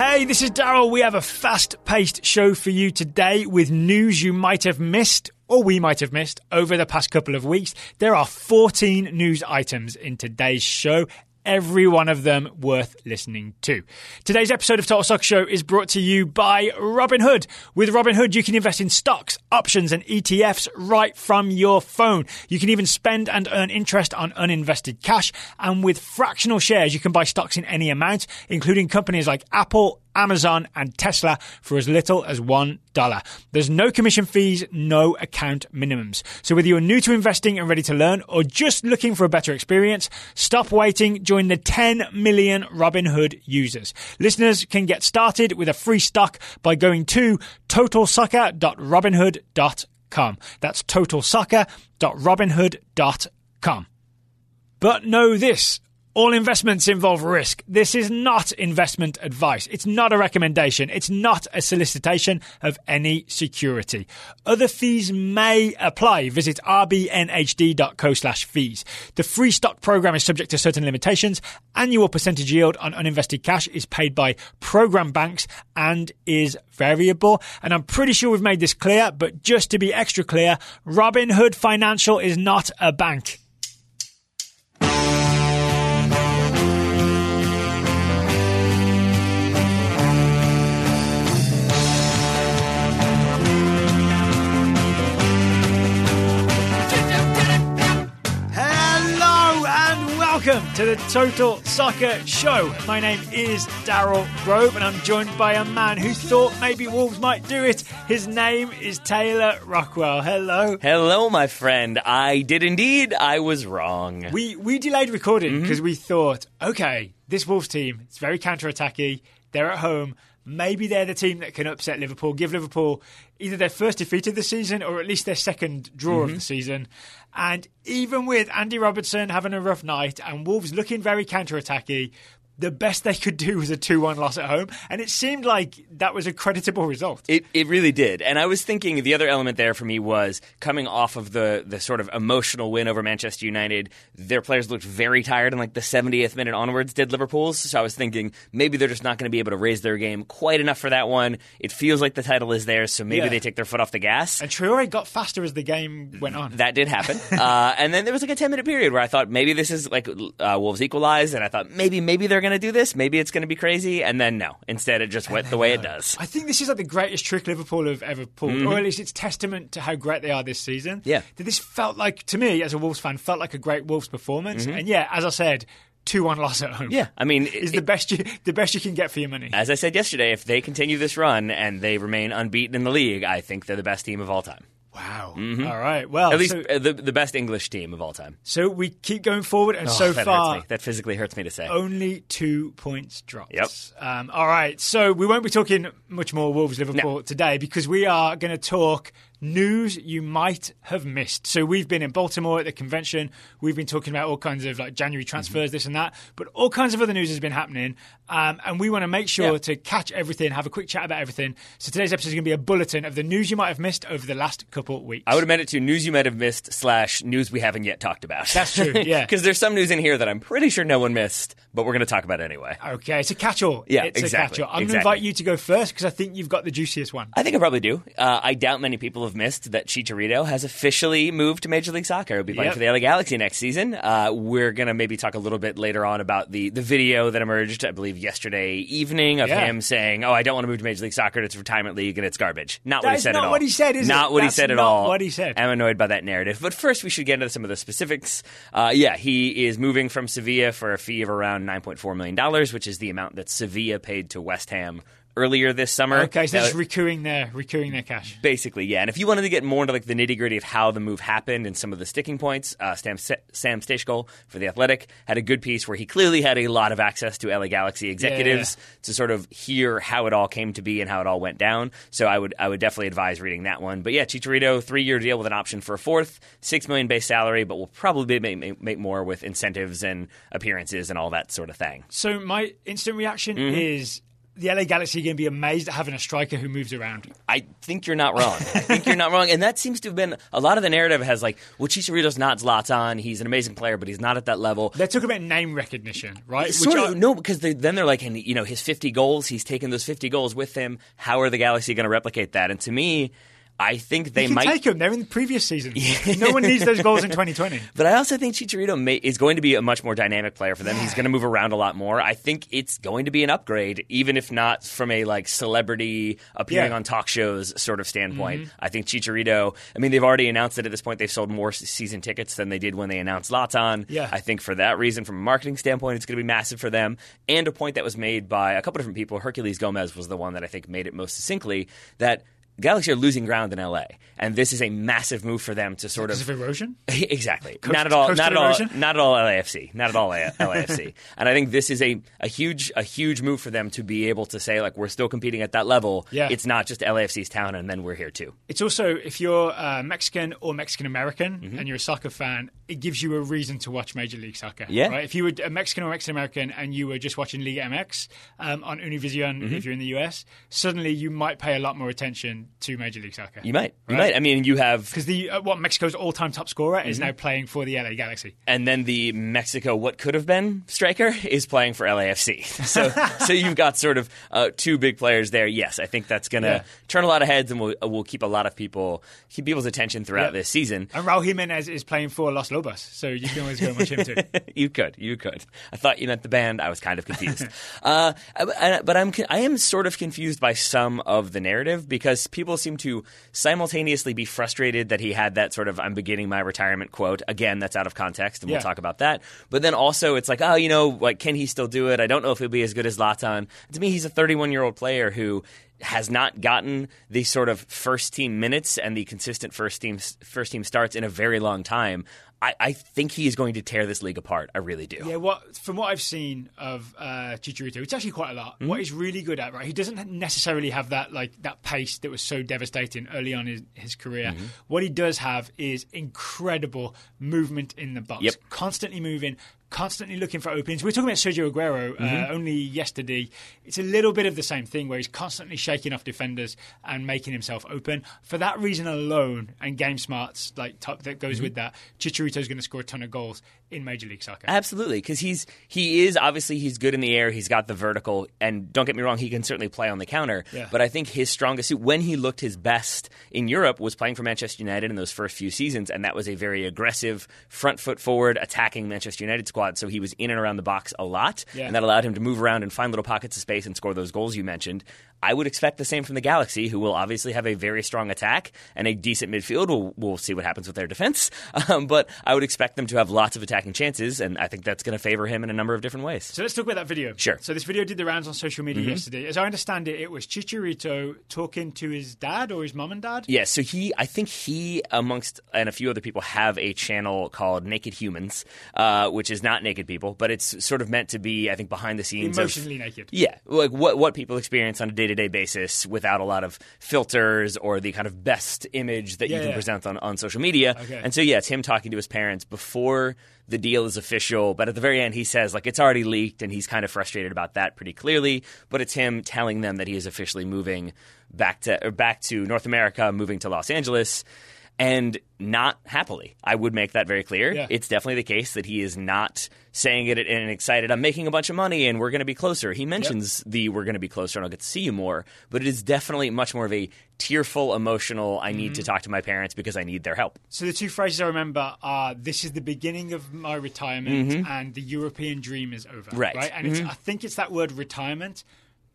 Hey, this is Daryl. We have a fast paced show for you today with news you might have missed or we might have missed over the past couple of weeks. There are 14 news items in today's show every one of them worth listening to. Today's episode of Total Soccer Show is brought to you by Robinhood. With Robinhood, you can invest in stocks, options, and ETFs right from your phone. You can even spend and earn interest on uninvested cash. And with fractional shares, you can buy stocks in any amount, including companies like Apple, Amazon, and Tesla for as little as $1. There's no commission fees, no account minimums. So whether you're new to investing and ready to learn or just looking for a better experience, stop waiting, join the 10 million Robinhood users. Listeners can get started with a free stock by going to totalsoccer.robinhood.com. That's totalsoccer.robinhood.com. But know this. All investments involve risk. This is not investment advice. It's not a recommendation. It's not a solicitation of any security. Other fees may apply. Visit rbnhd.co slash fees. The free stock program is subject to certain limitations. Annual percentage yield on uninvested cash is paid by program banks and is variable. And I'm pretty sure we've made this clear, but just to be extra clear, Robinhood Financial is not a bank. Welcome to the Total Soccer Show. My name is Daryl Grove and I'm joined by a man who thought maybe Wolves might do it. His name is Taylor Rockwell. Hello. Hello, my friend. I did indeed. I was wrong. We we delayed recording mm-hmm. because we thought, okay, this Wolves team, it's very counter-attacky. They're at home. Maybe they're the team that can upset Liverpool, give Liverpool either their first defeat of the season or at least their second draw of the mhm. season. And even with Andy Robertson having a rough night and Wolves looking very counter-attacky, the best they could do was a 2-1 loss at home. And it seemed like that was a creditable result. It, it really did. And I was thinking the other element there for me was coming off of the, the sort of emotional win over Manchester United. Their players looked very tired in like the 70th minute onwards, did Liverpool's. So I was thinking maybe they're just not going to be able to raise their game quite enough for that one. It feels like the title is there, so maybe Yeah. they take their foot off the gas. And Traore got faster as the game went on. That did happen. uh, and then there was like a 10 minute period where I thought maybe this is like uh, Wolves equalized, and I thought maybe maybe they're going to do this. Maybe it's going to be crazy. And then no. Instead, it just went the way it does. I think this is like the greatest trick Liverpool have ever pulled, or at least it's testament to how great they are this season. Mm-hmm. Yeah. That this felt like, to me, as a Wolves fan, felt like a great Wolves performance. And yeah, as I said, 2 1 loss at home. Mm-hmm. Yeah. I mean, Is the best you the best you can get for your money. As I said yesterday, if they continue this run and they remain unbeaten in the league, I think they're the best team of all time. Wow. All right. Well, Mm-hmm. At least so, uh, the, the best English team of all time. so we keep going forward, and Oh, so that far. That physically hurts me to say. only two points dropped. Yep. Um, all right. So we won't be talking much more Wolves Liverpool today because we are going to talk news you might have missed. So we've been in Baltimore at the convention. We've been talking about all kinds of like January transfers, Mm-hmm. this and that, but all kinds of other news has been happening. Um, and we want to make sure Yeah. to catch everything, have a quick chat about everything. So today's episode is going to be a bulletin of the news you might have missed over the last couple weeks. I would have meant it to news you might have missed slash news we haven't yet talked about. That's true, yeah. Because there's some news in here that I'm pretty sure no one missed, but we're going to talk about anyway. Okay, it's a catch-all. Yeah, it's exactly, a catch-all. I'm going to invite you to go first because I think you've got the juiciest one. I think I probably do. Uh, I doubt many people have missed that Chicharito has officially moved to Major League Soccer. He'll be playing Yep. for the LA Galaxy next season. Uh, we're going to maybe talk a little bit later on about the, the video that emerged, I believe, yesterday evening of Yeah. him saying, Oh, I don't want to move to Major League Soccer. It's a retirement league and it's garbage. Not what he said at all. what he said, is it? Not what That's he said at all. what he said. I'm annoyed by that narrative. But first, we should get into some of the specifics. Uh, yeah, he is moving from Sevilla for a fee of around $9.4 million, which is the amount that Sevilla paid to West Ham earlier this summer. Okay, so just recurring their recurring their cash. Basically, yeah. And if you wanted to get more into like the nitty gritty of how the move happened and some of the sticking points, uh, Sam, Sam Stejskal for the Athletic had a good piece where he clearly had a lot of access to LA Galaxy executives to sort of hear how it all came to be and how it all went down. So I would I would definitely advise reading that one. But yeah, Chicharito three year deal with an option for a fourth, six million base salary, but will probably make, make, make more with incentives and appearances and all that sort of thing. So my instant reaction Mm-hmm. is the LA Galaxy are going to be amazed at having a striker who moves around. I think you're not wrong. I think you're not wrong, and that seems to have been a lot of the narrative has like, well, Chicharito's not Zlatan. He's an amazing player, but he's not at that level. They're talking about name recognition, right? Sort Which of, are- no, because they, then they're like, and you know, his 50 goals, he's taken those 50 goals with him. How are the Galaxy going to replicate that? And to me, I think they might take them. They're in the previous season. no one needs those goals in 2020. But I also think Chicharito may, is going to be a much more dynamic player for them. He's going to move around a lot more. I think it's going to be an upgrade, even if not from a like celebrity appearing Yeah. Mm-hmm. on talk shows sort of standpoint. I think Chicharito. I mean, they've already announced that at this point they've sold more season tickets than they did when they announced Zlatan. Yeah. I think for that reason, from a marketing standpoint, it's going to be massive for them. And a point that was made by a couple different people. Herculez Gomez was the one that I think made it most succinctly that. Galaxy are losing ground in LA, and this is a massive move for them to sort of of erosion? exactly. Coast- not at all. Not at all. Not at all. LAFC. Not at all LAFC. and I think this is a, a huge a huge move for them to be able to say like we're still competing at that level. Yeah. It's not just LAFC's town, and then we're here too. It's also, if you're uh, Mexican or Mexican American Mm-hmm. and you're a soccer fan, it gives you a reason to watch Major League Soccer. Yeah. Right? If you were a Mexican or Mexican American and you were just watching Liga MX um, on Univision Mm-hmm. if you're in the US, suddenly you might pay a lot more attention to Major League Soccer. You might. You might. I mean, you have Because the uh, what Mexico's all-time top scorer is Mm-hmm. now playing for the LA Galaxy. and then the Mexico what could have been striker is playing for LAFC. So so you've got sort of uh, two big players there. Yes, I think that's going to Yeah. turn a lot of heads and will will keep a lot of people keep people's attention throughout Yeah. this season. And Raul Jimenez is playing for Los Lobos, so you can always go and watch him too. you could, you could. I thought you meant the band. I was kind of confused. uh, but I'm, I am sort of confused by some of the narrative because people seem to simultaneously be frustrated that he had that sort of "I'm beginning my retirement" quote. Again, that's out of context, and Yeah. we'll talk about that. But then also, it's like, oh, you know, like, can he still do it? I don't know if he'll be as good as Zlatan. To me, he's a 31 year old player who has not gotten the sort of first team minutes and the consistent first team first team starts in a very long time. I, I think he is going to tear this league apart. I really do. Yeah, what from what I've seen of uh, Chicharito, it's actually quite a lot. Mm-hmm. What he's really good at, right? He doesn't necessarily have that like that pace that was so devastating early on in his career. Mm-hmm. What he does have is incredible movement in the box, Yep. constantly moving. Constantly looking for openings. We were talking about Sergio Aguero uh, Mm-hmm. only yesterday. It's a little bit of the same thing where he's constantly shaking off defenders and making himself open. For that reason alone, and game smarts like top that goes Mm-hmm. with that, Chicharito's going to score a ton of goals in Major League Soccer. Absolutely, because he's he is obviously he's good in the air. He's got the vertical, and don't get me wrong, he can certainly play on the counter. Yeah. But I think his strongest suit when he looked his best in Europe was playing for Manchester United in those first few seasons, and that was a very aggressive front foot forward attacking Manchester United squad. So he was in and around the box a lot, Yeah. and that allowed him to move around and find little pockets of space and score those goals you mentioned. I would expect the same from the Galaxy, who will obviously have a very strong attack and a decent midfield. We'll, we'll see what happens with their defense, um, but I would expect them to have lots of attacking chances, and I think that's going to favor him in a number of different ways. So let's talk about that video. Sure. Mm-hmm. So this video did the rounds on social media yesterday. As I understand it, it was Chicharito talking to his dad or his mom and dad. Yeah, so he, I think he, amongst and a few other people, have a channel called Naked Humans, uh, which is not naked people, but it's sort of meant to be, I think, behind the scenes. of- Emotionally naked. Yeah, like what what people experience on a day to day basis without a lot of filters or the kind of best image that Yeah, you can yeah. present on, on social media. Okay. And so yeah, it's him talking to his parents before the deal is official, but at the very end he says like it's already leaked and he's kind of frustrated about that pretty clearly, but it's him telling them that he is officially moving back to or back to North America, moving to Los Angeles. And not happily. I would make that very clear. Yeah. It's definitely the case that he is not saying it and excited, I'm making a bunch of money and we're going to be closer. He mentions the we're going to be closer and I'll get to see you more, but it is definitely much more of a tearful, emotional, I need Mm-hmm. to talk to my parents because I need their help. So the two phrases I remember are "This is the beginning of my retirement" and "The European dream is over." Mm-hmm. Right. Right. And it's, I think it's that word retirement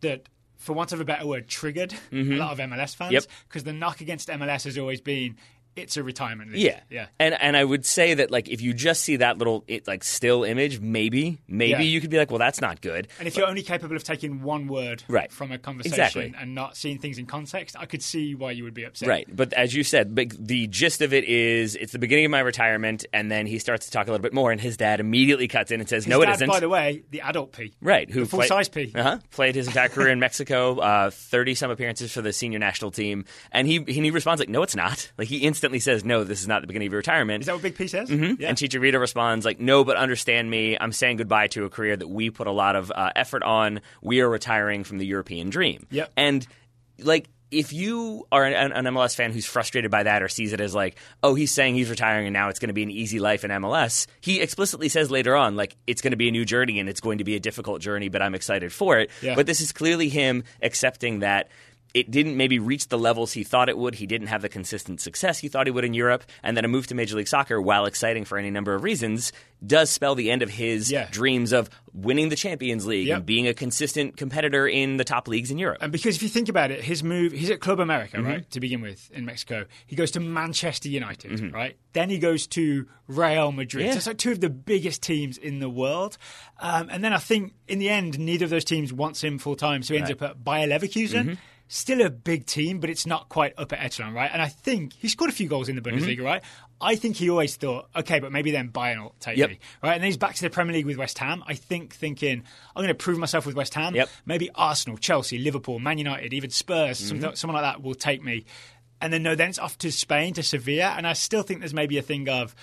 that, for want of a better word, triggered a lot of MLS Mm-hmm. Yep. fans because the knock against MLS has always been it's a retirement league. Yeah, Yeah. And and I would say that like if you just see that little it, like still image, maybe maybe Yeah. you could be like, well, that's not good. And if you're only capable of taking one word Right. from a conversation Exactly. and not seeing things in context, I could see why you would be upset. Right, but as you said, the gist of it is it's the beginning of my retirement, and then he starts to talk a little bit more, and his dad immediately cuts in and says, His "No, it dad, isn't." By the way, the adult P. Right, who full-size P. Uh-huh, played his entire career in Mexico, thirty some appearances for the senior national team, and he he responds like, "No, it's not." Like he instantly instantly says, "No, this is not the beginning of your retirement." Is that what Big P says? Mm-hmm. Yeah. And Chicharito responds like, "No, but understand me. I'm saying goodbye to a career that we put a lot of uh, effort on. We are retiring from the European dream." Yep. And like, if you are an, an MLS fan who's frustrated by that or sees it as like, "Oh, he's saying he's retiring and now it's going to be an easy life in MLS," he explicitly says later on, like, "It's going to be a new journey and it's going to be a difficult journey, but I'm excited for it." Yeah. But this is clearly him accepting that it didn't maybe reach the levels he thought it would. He didn't have the consistent success he thought he would in Europe. And then a move to Major League Soccer, while exciting for any number of reasons, does spell the end of his Yeah. dreams of winning the Champions League Yep. and being a consistent competitor in the top leagues in Europe. And because if you think about it, his move, he's at Club America, Mm-hmm. right, to begin with, in Mexico. He goes to Manchester United, right? Then he goes to Real Madrid. Mm-hmm. Yeah. So it's like two of the biggest teams in the world. Um, and then I think in the end, neither of those teams wants him full time. So he ends Right. Mm-hmm. up at Bayer Leverkusen. Still a big team, but it's not quite upper echelon, right? And I think he scored a few goals in the Bundesliga, right? I think he always thought, okay, but maybe then Bayern will take Mm-hmm. Yep. me, right? And then he's back to the Premier League with West Ham. I think thinking, I'm going to prove myself with West Ham. Yep. Maybe Arsenal, Chelsea, Liverpool, Man United, even Spurs, Mm-hmm. something, someone like that will take me. And then no, then it's off to Spain to Sevilla, and I still think there's maybe a thing of.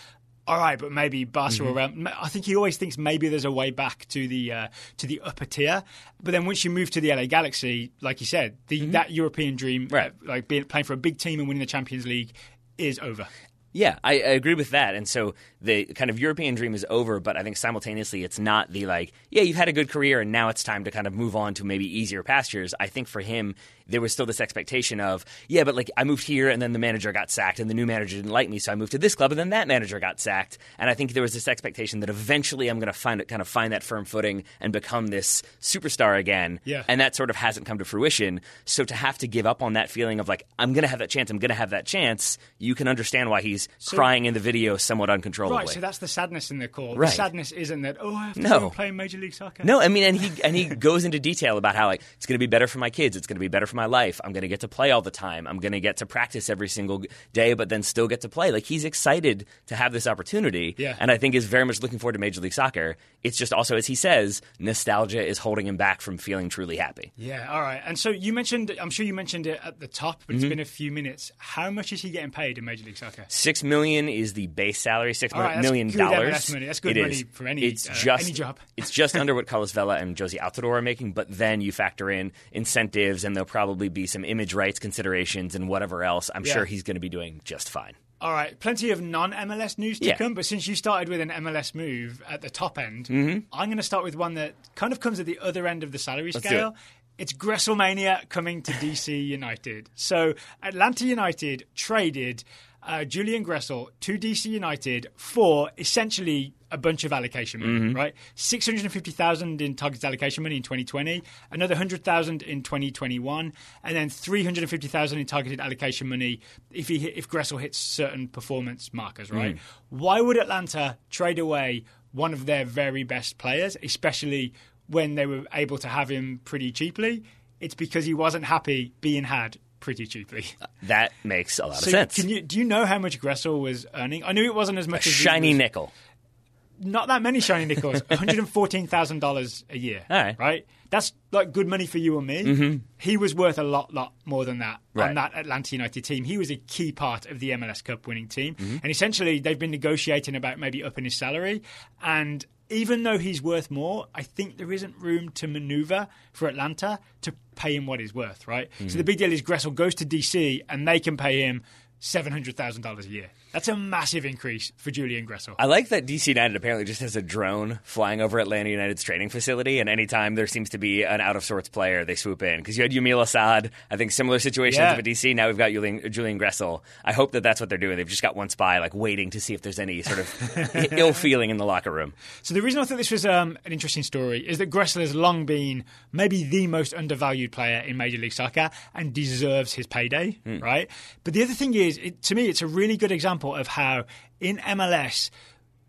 All right, but maybe Barca Mm-hmm. around. I think he always thinks maybe there's a way back to the uh, to the upper tier. But then once you move to the LA Galaxy, like you said, the, that European dream, Mm-hmm. Right. like being, playing for a big team and winning the Champions League, is over. Yeah, I, I agree with that. And so the kind of European dream is over, but I think simultaneously it's not the like, yeah, you've had a good career and now it's time to kind of move on to maybe easier pastures. I think for him, there was still this expectation of, yeah, but like I moved here and then the manager got sacked and the new manager didn't like me, so I moved to this club and then that manager got sacked. And I think there was this expectation that eventually I'm going to find it, kind of find that firm footing and become this superstar again. Yeah. And that sort of hasn't come to fruition. So to have to give up on that feeling of like, I'm going to have that chance, I'm going to have that chance, you can understand why he's crying in the video somewhat uncontrollably. Right, so that's the sadness in the call. Right. The sadness isn't that oh I have to No. play Major League Soccer. No, I mean, and he and he goes into detail about how like it's going to be better for my kids, it's going to be better for my life. I'm going to get to play all the time. I'm going to get to practice every single day, but then still get to play. Like he's excited to have this opportunity, Yeah. and I think is very much looking forward to Major League Soccer. It's just also, as he says, nostalgia is holding him back from feeling truly happy. Yeah, all right. And so you mentioned, I'm sure you mentioned it at the top, but Mm-hmm. it's been a few minutes. How much is he getting paid in Major League Soccer? Six million is the base salary. Six right, that's million good dollars. MLS money. That's good It money is. for any, It's uh, just any job. it's just under what Carlos Vela and Jozy Altidore are making, but then you factor in incentives, and they'll probably be some image rights considerations and whatever else. I'm Yeah. sure he's going to be doing just fine. All right, plenty of non-MLS news to Yeah. come, but since you started with an MLS move at the top end, Mm-hmm. I'm going to start with one that kind of comes at the other end of the salary do scale. it. It's Gresselmania coming to DC United. So Atlanta United traded uh, Julian Gressel to DC United for essentially a bunch of allocation money, Mm-hmm. right? 650,000 in targeted allocation money in 2020, another 100,000 in 2021, and then 350,000 in targeted allocation money if he if Gressel hits certain performance markers, right? Why would Atlanta trade away one of their very best players, especially when they were able to have him pretty cheaply? It's because he wasn't happy being had pretty cheaply. That makes a lot So of sense. can you do you know how much Gressel was earning? I knew it wasn't as much as he Shiny was- nickel. not that many shiny nickels. One hundred and fourteen thousand dollars a year. All right. right. That's like good money for you and me. Mm-hmm. He was worth a lot, lot more than that Right. on that Atlanta United team. He was a key part of the MLS Cup winning team, Mm-hmm. and essentially they've been negotiating about maybe upping his salary. And even though he's worth more, I think there isn't room to maneuver for Atlanta to pay him what he's worth. Right. Mm-hmm. So the big deal is Gressel goes to DC, and they can pay him. Seven hundred thousand dollars a year. That's a massive increase for Julian Gressel. I like that DC United apparently just has a drone flying over Atlanta United's training facility, and anytime there seems to be an out of sorts player, they swoop in. Because you had Yamil Asad, I think similar situations Yeah. with DC. Now we've got Julian, Julian Gressel. I hope that that's what they're doing. They've just got one spy like waiting to see if there's any sort of ill feeling in the locker room. So the reason I thought this was um, an interesting story is that Gressel has long been maybe the most undervalued player in Major League Soccer and deserves his payday, Hmm. right? But the other thing is, it, to me, it's a really good example of how in MLS.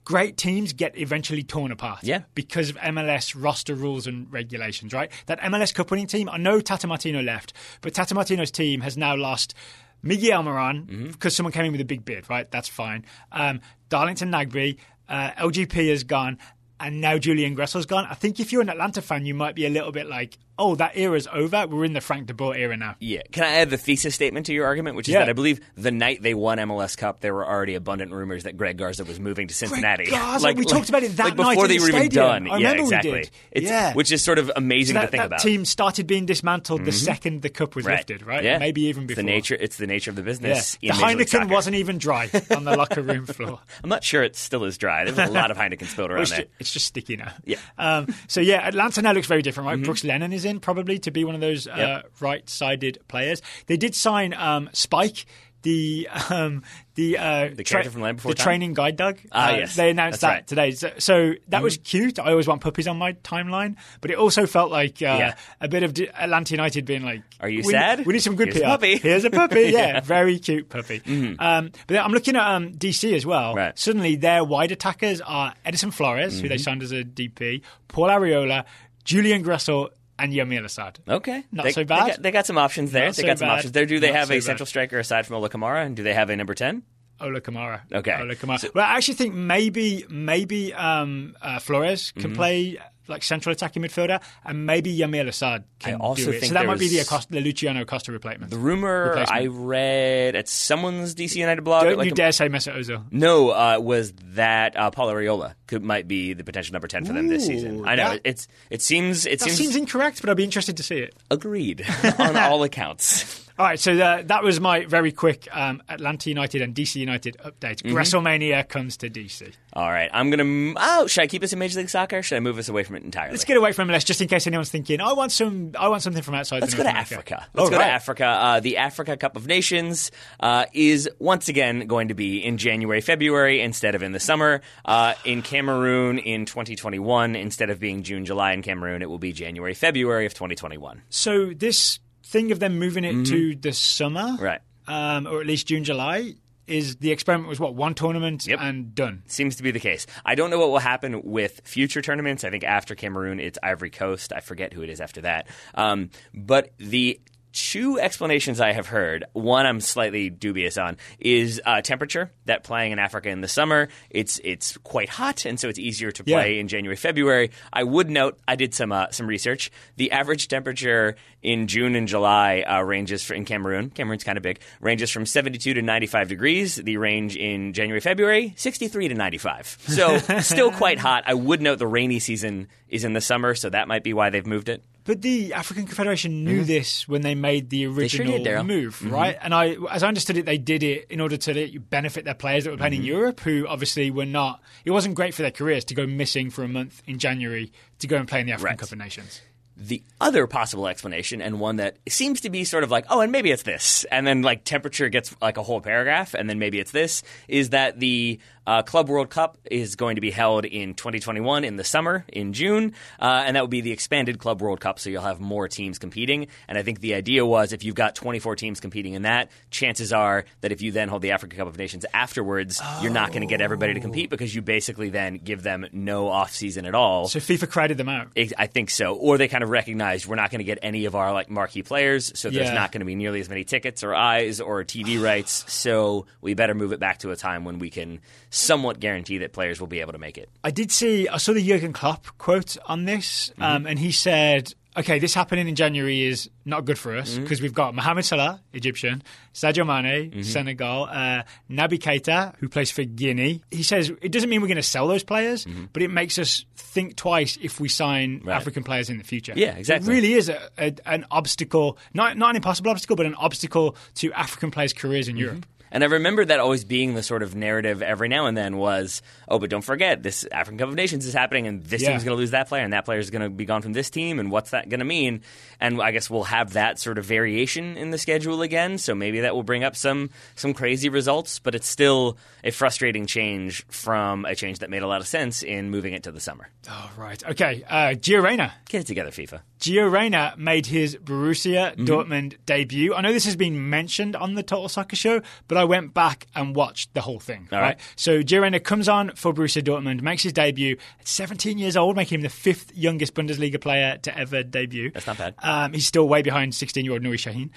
Great teams get eventually torn apart Yeah. because of MLS roster rules and regulations, right? That MLS Cup winning team, I know Tata Martino left, but Tata Martino's team has now lost Miguel Almiron Mm-hmm. because someone came in with a big bid, right? That's fine. Um, Darlington Nagbe, uh, LGP is gone, and now Julian Gressel's gone. I think if you're an Atlanta fan, you might be a little bit like, oh, that era's over. We're in the Frank de Boer era now. Yeah. Can I add the thesis statement to your argument, which is Yeah. that I believe the night they won MLS Cup, there were already abundant rumors that Greg Garza was moving to Cincinnati. Greg Garza, like, we talked about it that like night before they the were even stadium. done. I yeah, remember we did. It's, Yeah. Which is sort of amazing So to that, think that about. team started being dismantled the second the cup was Right. lifted, right? Yeah. Maybe even It's before. the nature. It's the nature of the Yeah. business. The in Major League Heineken wasn't even dry on the locker room floor. I'm not sure it still is dry. There's a lot of Heineken spilled around It's there. just, it's just sticky now. Yeah. Um, so yeah, Atlanta now looks very different, right? Brooks Lennon is in probably to be one of those uh, right-sided players. They did sign um, Spike. The um, the uh, The character from Land Before the Time? training guide dog. Ah, Uh, yes. They announced That's that right. today. So, so that was cute. I always want puppies on my timeline, but it also felt like uh, Yeah. a bit of D- Atlanta United being like, Are you we, sad? We need some good Here's a puppy." Here's a puppy. Yeah, Yeah. Mm-hmm. very cute puppy. Um, but I'm looking at um, DC as well. Right. Suddenly, their wide attackers are Edison Flores, who they Mm-hmm. signed as a DP, Paul Arriola, Julian Gressel, and Yamil Asad. Okay, Not they, so they bad. got, they got some options there. Not they so got some bad. options there. Do they Not have so a bad. central striker aside from Ola Kamara? And do they have a number ten? Ola Kamara. Okay. Ola Kamara. So- well, I actually think maybe maybe um, uh, Flores can Mm-hmm. play like central attacking midfielder, and maybe Yamil Asad can I also do it. think so that might be the, Acosta, the Luciano Acosta replacement. The rumor Replacement. I read at someone's DC United blog. Don't like you a- dare say Mesut Ozil. No, uh, was that uh, Paul Arriola could might be the potential number ten for them this season. I know that- it's it seems it seems, seems incorrect, but I'd be interested to see it. agreed on all accounts. All right, so uh, that was my very quick um, Atlanta United and DC United update. Mm-hmm. WrestleMania comes to DC. All right, I'm gonna. Oh, should I keep us in Major League Soccer? Should I move us away from it entirely? Let's get away from MLS just in case anyone's thinking, I want some, I want something from outside. Let's the go to North America." Africa. Let's Oh, go right. to Africa. Uh, the Africa Cup of Nations uh, is once again going to be in January, February instead of in the summer. Uh, in Cameroon in 2021, instead of being June, July in Cameroon, it will be January, February of 2021. So this thing of them moving it to the summer, Mm-hmm. Right. um, or at least June, July, is the experiment was what one tournament Yep. and done. Seems to be the case. I don't know what will happen with future tournaments. I think after Cameroon, it's Ivory Coast. I forget who it is after that. Um, but the two explanations I have heard, one I'm slightly dubious on, is uh, temperature. That playing in Africa in the summer, it's it's quite hot, and so it's easier to Yeah. play in January, February. I would note, I did some uh, some research. The average temperature in June and July uh, ranges for, in Cameroon. Cameroon's kind of big. Ranges from 72 to 95 degrees. The range in January, February, 63 to 95. So still quite hot. I would note the rainy season is in the summer, so that might be why they've moved it. But the African Confederation knew this when they made the sure original did, Daryl. Mm-hmm. move, right? And I, as I understood it, they did it in order to benefit their players that were playing Mm-hmm. in Europe, who obviously were not. It wasn't great for their careers to go missing for a month in January to go and play in the African Right. Cup of Nations. The other possible explanation, and one that seems to be sort of like, oh, and maybe it's this, and then like temperature gets like a whole paragraph, and then maybe it's this, is that the uh, Club World Cup is going to be held in 2021 in the summer, in June, uh, and that would be the expanded Club World Cup, so you'll have more teams competing. And I think the idea was if you've got 24 teams competing in that, chances are that if you then hold the Africa Cup of Nations afterwards, you're not going to get everybody to compete because you basically then give them no off season at all. So FIFA crowded them out. I think so. Or they kind of recognized we're not going to get any of our like marquee players, so there's Yeah. not going to be nearly as many tickets or eyes or TV rights. So we better move it back to a time when we can somewhat guarantee that players will be able to make it. I did see, I saw the Jurgen Klopp quote on this, Mm-hmm. um, and he said, okay, this happening in January is not good for us Mm-hmm. because we've got Mohamed Salah, Egyptian, Sadio Mane, Mm-hmm. Senegal, uh, Naby Keita, who plays for Guinea. He says it doesn't mean we're going to sell those players, but it makes us think twice if we sign Mm-hmm. Right. African players in the future. Yeah, exactly. It really is a, a, an obstacle, not, not an impossible obstacle, but an obstacle to African players' careers Mm-hmm. in Europe. And I remember that always being the sort of narrative every now and then was, oh, but don't forget this African Cup of Nations is happening, and this Yeah. team's going to lose that player, and that player is going to be gone from this team, and what's that going to mean? And I guess we'll have that sort of variation in the schedule again, so maybe that will bring up some some crazy results, but it's still a frustrating change from a change that made a lot of sense in moving it to the summer. Oh, right. Okay. Uh, Gio Reyna. Get it together, FIFA. Gio Reyna made his Borussia Mm-hmm. Dortmund debut. I know this has been mentioned on the Total Soccer Show, but I went back and watched the whole thing. All right? right. So Gio Reyna comes on for Borussia Dortmund, makes his debut at 17 years old, making him the fifth youngest Bundesliga player to ever debut. That's not bad. Um, he's still way behind 16 year old Nuri Sahin.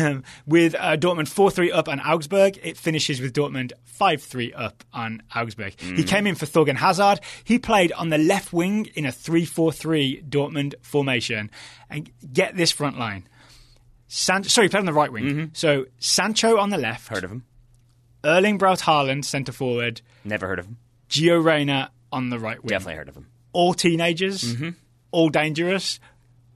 Um, with uh, Dortmund 4 3 up on Augsburg, it finishes with Dortmund 5 3 up on Augsburg. Mm. He came in for Thorgan Hazard. He played on the left wing in a 3 4 3 Dortmund formation. And get this front line. San- sorry, he played on the right wing. So Sancho on the left. Heard of him? Erling Braut Haaland, centre forward. Never heard of him. Gio Reyna on the right wing. Definitely heard of him. All teenagers, all dangerous.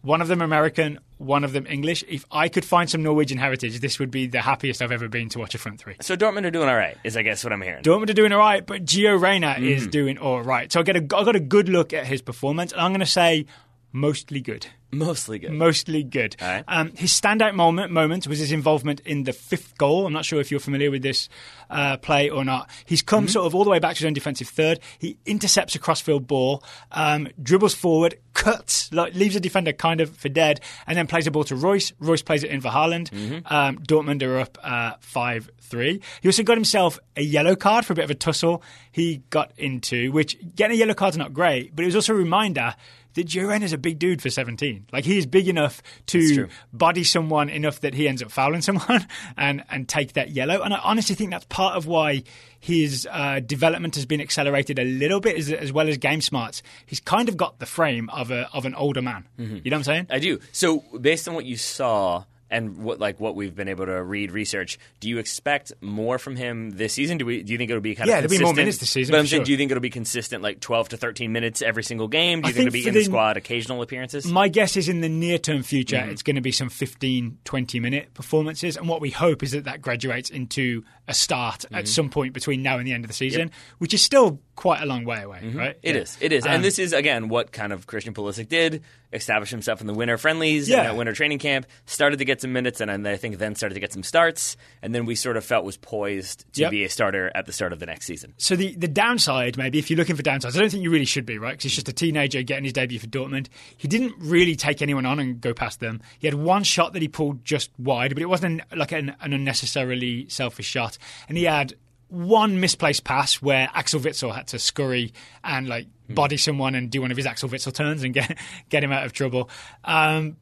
One of them American, one of them English. If I could find some Norwegian heritage, this would be the happiest I've ever been to watch a front three. So Dortmund are doing all right, is I guess what I'm hearing. Dortmund are doing all right, but Gio Reyna Mm-hmm. is doing all right. So I get a, I got a good look at his performance, and I'm going to say mostly good. Mostly good. Mostly good. Right. Um, his standout moment moment was his involvement in the fifth goal. I'm not sure if you're familiar with this uh, play or not. He's come Mm-hmm. sort of all the way back to his own defensive third. He intercepts a crossfield ball, um, dribbles forward, cuts, like, leaves a defender kind of for dead, and then plays the ball to Reus. Reus plays it in for Haaland. Mm-hmm. Um, Dortmund are up uh, five three. He also got himself a yellow card for a bit of a tussle he got into, which getting a yellow card's not great, but it was also a reminder that Gio is a big dude for 17. Like he is big enough to body someone enough that he ends up fouling someone and and take that yellow. And I honestly think that's part of why his uh, development has been accelerated a little bit, as, as well as game smarts. He's kind of got the frame of a of an older man. You know what I'm saying? I do. So based on what you saw and what like what we've been able to read research, do you expect more from him this season? Do we do you think it'll be kind Yeah, of there'll be consistent? more minutes this season, But I'm saying, sure. do you think it'll be consistent like 12 to 13 minutes every single game? Do I you think, think it'll be in the the- squad occasional appearances? My guess is in the near term future, Mm-hmm. it's going to be some 15, 20 minute performances. And what we hope is that that graduates into a start Mm-hmm. at some point between now and the end of the season, which is still quite a long way away, right? It Yeah. is. It is. Um, and this is, again, what kind of Christian Pulisic did. Establish himself in the winter friendlies Yeah. and that winter training camp. Started to get some minutes, and then I think then started to get some starts. And then we sort of felt was poised to Yep. be a starter at the start of the next season. So the, the downside, maybe, if you're looking for downsides, I don't think you really should be, right? Because he's just a teenager getting his debut for Dortmund. He didn't really take anyone on and go past them. He had one shot that he pulled just wide, but it wasn't like an, an unnecessarily selfish shot. And he had one misplaced pass where Axel Witsel had to scurry and like body someone and do one of his Axel Witsel turns and get get him out of trouble. Um,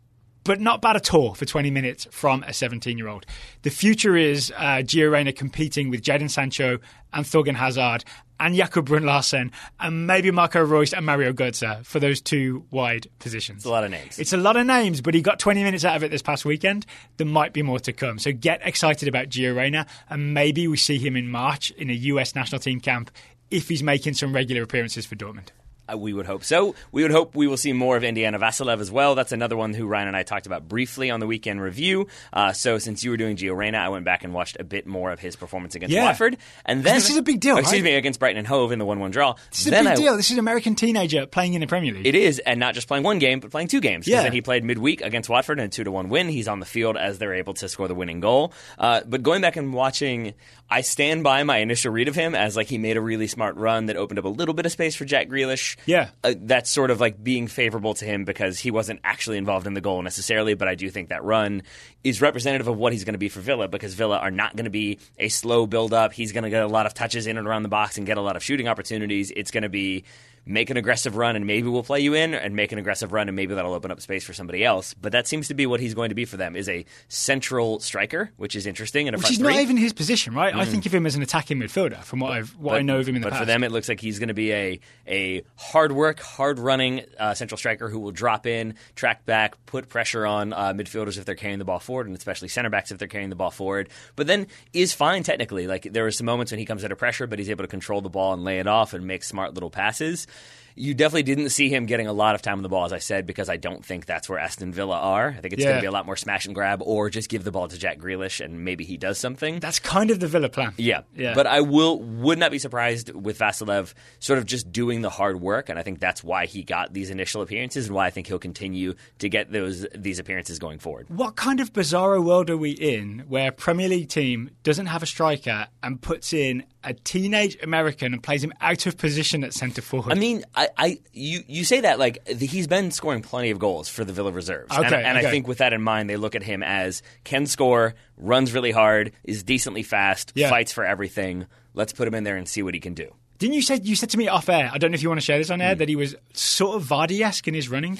but not bad at all for 20 minutes from a 17 year old. The future is uh, Gio Reyna competing with Jadon Sancho and Thorgan Hazard and Jacob Bruun Larsen and maybe Marco Reus and Mario Götze for those two wide positions. It's a lot of names. It's a lot of names, but he got 20 minutes out of it this past weekend. There might be more to come. So get excited about Gio Reyna and maybe we see him in March in a US national team camp if he's making some regular appearances for Dortmund. Uh, we would hope so. We would hope we will see more of Indiana Vassilev as well. That's another one who Ryan and I talked about briefly on the weekend review. Uh, so since you were doing Gio Reyna, I went back and watched a bit more of his performance against Yeah. Watford. And then This is a big deal, oh, excuse me, against Brighton and Hove in the one-one draw. This is a big I, deal. This is an American teenager playing in the Premier League. It is, and not just playing one game, but playing two games. Yeah. Then he played midweek against Watford in a two to one win. He's on the field as they're able to score the winning goal. Uh, but going back and watching, I stand by my initial read of him as like he made a really smart run that opened up a little bit of space for Jack Grealish. Yeah. uh, that's sort of like being favorable to him because he wasn't actually involved in the goal necessarily. But I do think that run is representative of what he's going to be for Villa because Villa are not going to be a slow build up. He's going to get a lot of touches in and around the box and get a lot of shooting opportunities. It's going to be make an aggressive run and maybe we'll play you in and make an aggressive run and maybe that'll open up space for somebody else. But that seems to be what he's going to be for them is a central striker, which is interesting in a Which front is three. Mm-hmm. not even his position, right? I think of him as an attacking midfielder from what I've what I know of him in the past. but past. for them, it looks like he's going to be a a hard work, hard running uh, central striker who will drop in, track back, put pressure on uh, midfielders if they're carrying the ball forward, and especially center backs if they're carrying the ball forward. But then is fine technically. Like there are some moments when he comes under pressure, but he's able to control the ball and lay it off and make smart little passes. You definitely didn't see him getting a lot of time on the ball, as I said, because I don't think that's where Aston Villa are. I think it's going to be a lot more smash and grab, or just give the ball to Jack Grealish and maybe he does something. That's kind of the Villa plan. Yeah, Yeah. But I will would not be surprised with Vassilev sort of just doing the hard work, and I think that's why he got these initial appearances, and why I think he'll continue to get those these appearances going forward. What kind of bizarro world are we in where a Premier League team doesn't have a striker and puts in a teenage American and plays him out of position at centre forward? I mean, I, I you you say that like the, he's been scoring plenty of goals for the Villa reserves, and, Okay, and I okay. think with that in mind, they look at him as can score, runs really hard, is decently fast, Yeah. fights for everything. Let's put him in there and see what he can do. Didn't you say you said to me off air? I don't know if you want to share this on air hmm. that he was sort of Vardy esque in his running.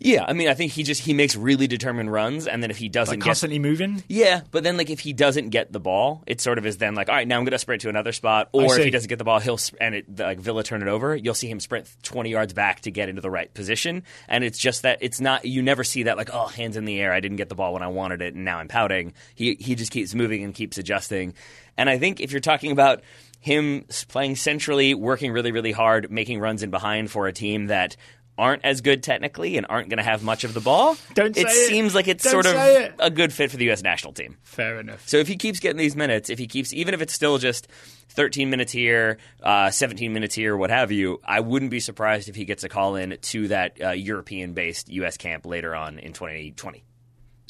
Yeah, I mean, I think he just he makes really determined runs, and then if he doesn't Like get constantly moving. Yeah, but then like if he doesn't get the ball, it sort of is then like all right, now I'm going to sprint to another spot. Or if he doesn't get the ball, he'll and it like Villa turn it over. You'll see him sprint 20 yards back to get into the right position, and it's just that it's not you never see that like oh hands in the air, I didn't get the ball when I wanted it, and now I'm pouting. He he just keeps moving and keeps adjusting, and I think if you're talking about him playing centrally, working really really hard, making runs in behind for a team that. Aren't as good technically and aren't going to have much of the ball. Don't it say it. seems like it's Don't sort of it. a good fit for the U.S. national team. Fair enough. So if he keeps getting these minutes, if he keeps, even if it's still just 13 minutes here, uh, 17 minutes here, what have you, I wouldn't be surprised if he gets a call in to that uh, European based U.S. camp later on in 2020.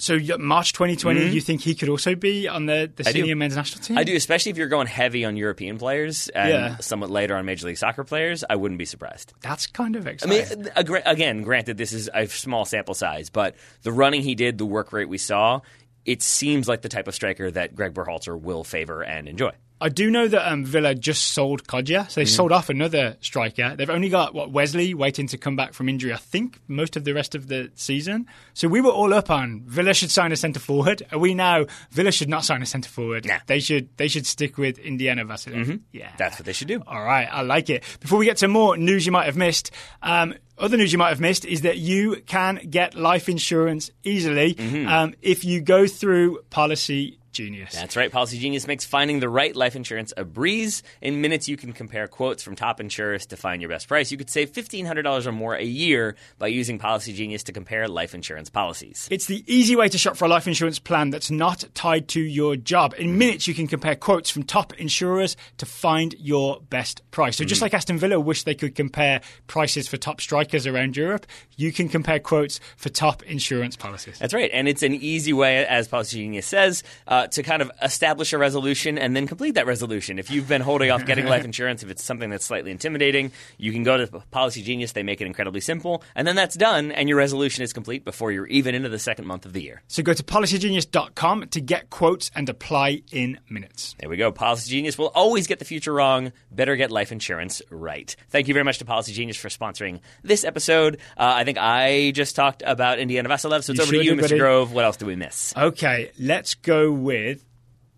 So March 2020, you think he could also be on the, the Mm-hmm. senior men's national team? I do, especially if you're going heavy on European players and Yeah. somewhat later on Major League Soccer players. I wouldn't be surprised. That's kind of exciting. I mean, again, granted, this is a small sample size, but the running he did, the work rate we saw, it seems like the type of striker that Greg Berhalter will favor and enjoy. I do know that um, Villa just sold Kodjia, so they Mm-hmm. sold off another striker. They've only got what Wesley waiting to come back from injury. I think most of the rest of the season. So we were all up on Villa should sign a centre forward. Are we now? Villa should not sign a centre forward. Nah. They should. They should stick with Indiana Vassilev. Yeah, Mm-hmm. That's what they should do. All right, I like it. Before we get to more news you might have missed, um, other news you might have missed is that you can get life insurance easily Mm-hmm. um, if you go through Policy Genius. That's right. Policy Genius makes finding the right life insurance a breeze. In minutes, you can compare quotes from top insurers to find your best price. You could save $1,500 or more a year by using Policy Genius to compare life insurance policies. It's the easy way to shop for a life insurance plan that's not tied to your job. In minutes, you can compare quotes from top insurers to find your best price. So, just like Aston Villa wish they could compare prices for top strikers around Europe, you can compare quotes for top insurance policies. That's right. And it's an easy way, as Policy Genius says, uh, to kind of establish a resolution and then complete that resolution. If you've been holding off getting life insurance, if it's something that's slightly intimidating, you can go to Policy Genius. They make it incredibly simple. And then that's done, and your resolution is complete before you're even into the second month of the year. So, go to policygenius.com to get quotes and apply in minutes. There we go. Policy Genius will always get the future wrong. Better get life insurance right. Thank you very much to Policy Genius for sponsoring this episode. Uh, I think I just talked about Indiana Vassilev, so it's You over to you, Mr. Grove. What else do we miss? Okay, let's go with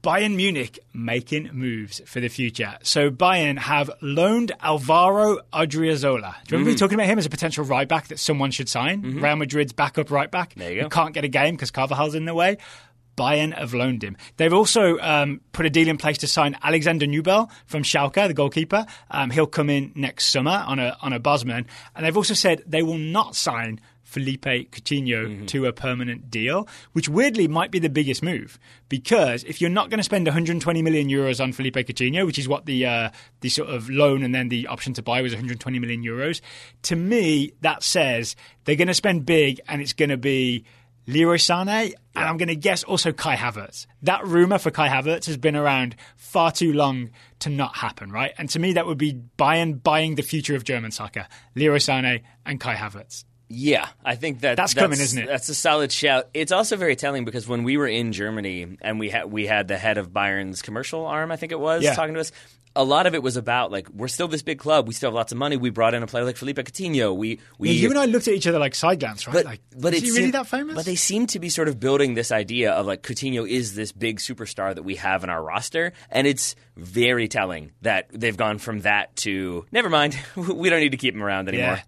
Bayern Munich making moves for the future. So Bayern have loaned Alvaro Odriozola. Do you remember Mm-hmm. we talking about him as a potential right back that someone should sign? Real Madrid's backup right back. There you go. Can't get a game because Carvajal's in the way. Bayern have loaned him. They've also um, put a deal in place to sign Alexander Nubel from Schalke, the goalkeeper. Um, he'll come in next summer on a on a Bosman, and they've also said they will not sign Philippe Coutinho Mm-hmm. to a permanent deal, which weirdly might be the biggest move because if you're not going to spend 120 million euros on Philippe Coutinho, which is what the uh, the sort of loan and then the option to buy was 120 million euros, to me that says they're going to spend big and it's going to be Leroy Sane, and I'm going to guess also Kai Havertz. That rumor for Kai Havertz has been around far too long to not happen, right? And to me, that would be Bayern buying the future of German soccer. Leroy Sane and Kai Havertz. Yeah, I think that That's coming, isn't it? That's a solid shout. It's also very telling because when we were in Germany and we had we had the head of Bayern's commercial arm, I think it was, Yeah. talking to us. A lot of it was about like we're still this big club, we still have lots of money. We brought in a player like Philippe Coutinho. We we Yeah, you and I looked at each other like side glance, right? but, like, but is he really that famous? But they seem to be sort of building this idea of like Coutinho is this big superstar that we have in our roster, and it's very telling that they've gone from that to never mind, we don't need to keep him around anymore. Yeah.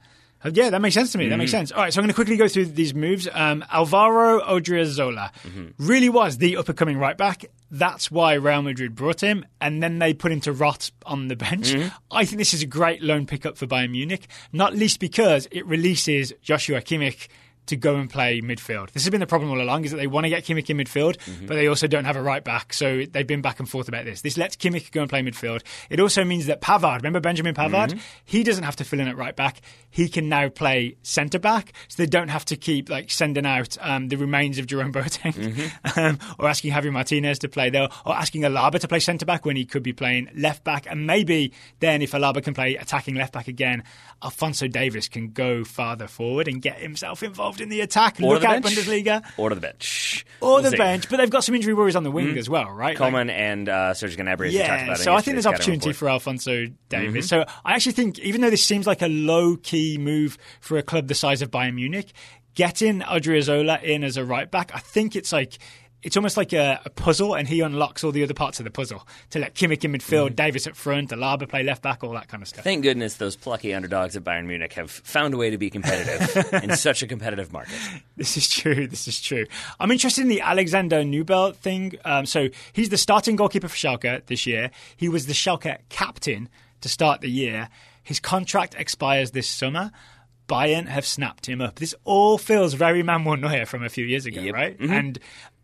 Uh, Yeah, that makes sense to me. That makes sense. All right, so I'm going to quickly go through these moves. Um, Alvaro Odriozola really was the up and coming right back. That's why Real Madrid brought him, and then they put him to rot on the bench. I think this is a great loan pickup for Bayern Munich, not least because it releases Joshua Kimmich to go and play midfield. This has been the problem all along: is that they want to get Kimmich in midfield, but they also don't have a right back. So they've been back and forth about this. This lets Kimmich go and play midfield. It also means that Pavard, remember Benjamin Pavard, he doesn't have to fill in at right back. He can now play centre back, so they don't have to keep like sending out um, the remains of Jerome Boateng um, or asking Javier Martinez to play there, or asking Alaba to play centre back when he could be playing left back. And maybe then, if Alaba can play attacking left back again, Alphonso Davies can go farther forward and get himself involved in the attack. Or Look the out, bench. Bundesliga. Or to the bench. Or We'll the see. bench, but they've got some injury worries on the wing as well, right? Like- and uh, Serge Gnabry. yeah, so I think there's opportunity for Alphonso Davies. So I actually think, even though this seems like a low key move for a club the size of Bayern Munich, getting Odriozola in as a right back, I think it's like it's almost like a, a, puzzle, and he unlocks all the other parts of the puzzle to let Kimmich in midfield, mm. Davies at front, Alaba play left back, all that kind of stuff. Thank goodness those plucky underdogs at Bayern Munich have found a way to be competitive in such a competitive market. This is true. This is true. I'm interested in the Alexander Nubel thing. Um, so he's the starting goalkeeper for Schalke this year. He was the Schalke captain to start the year. His contract expires this summer. Bayern have snapped him up. This all feels very Manuel Neuer from a few years ago, yep. right? Mm-hmm. And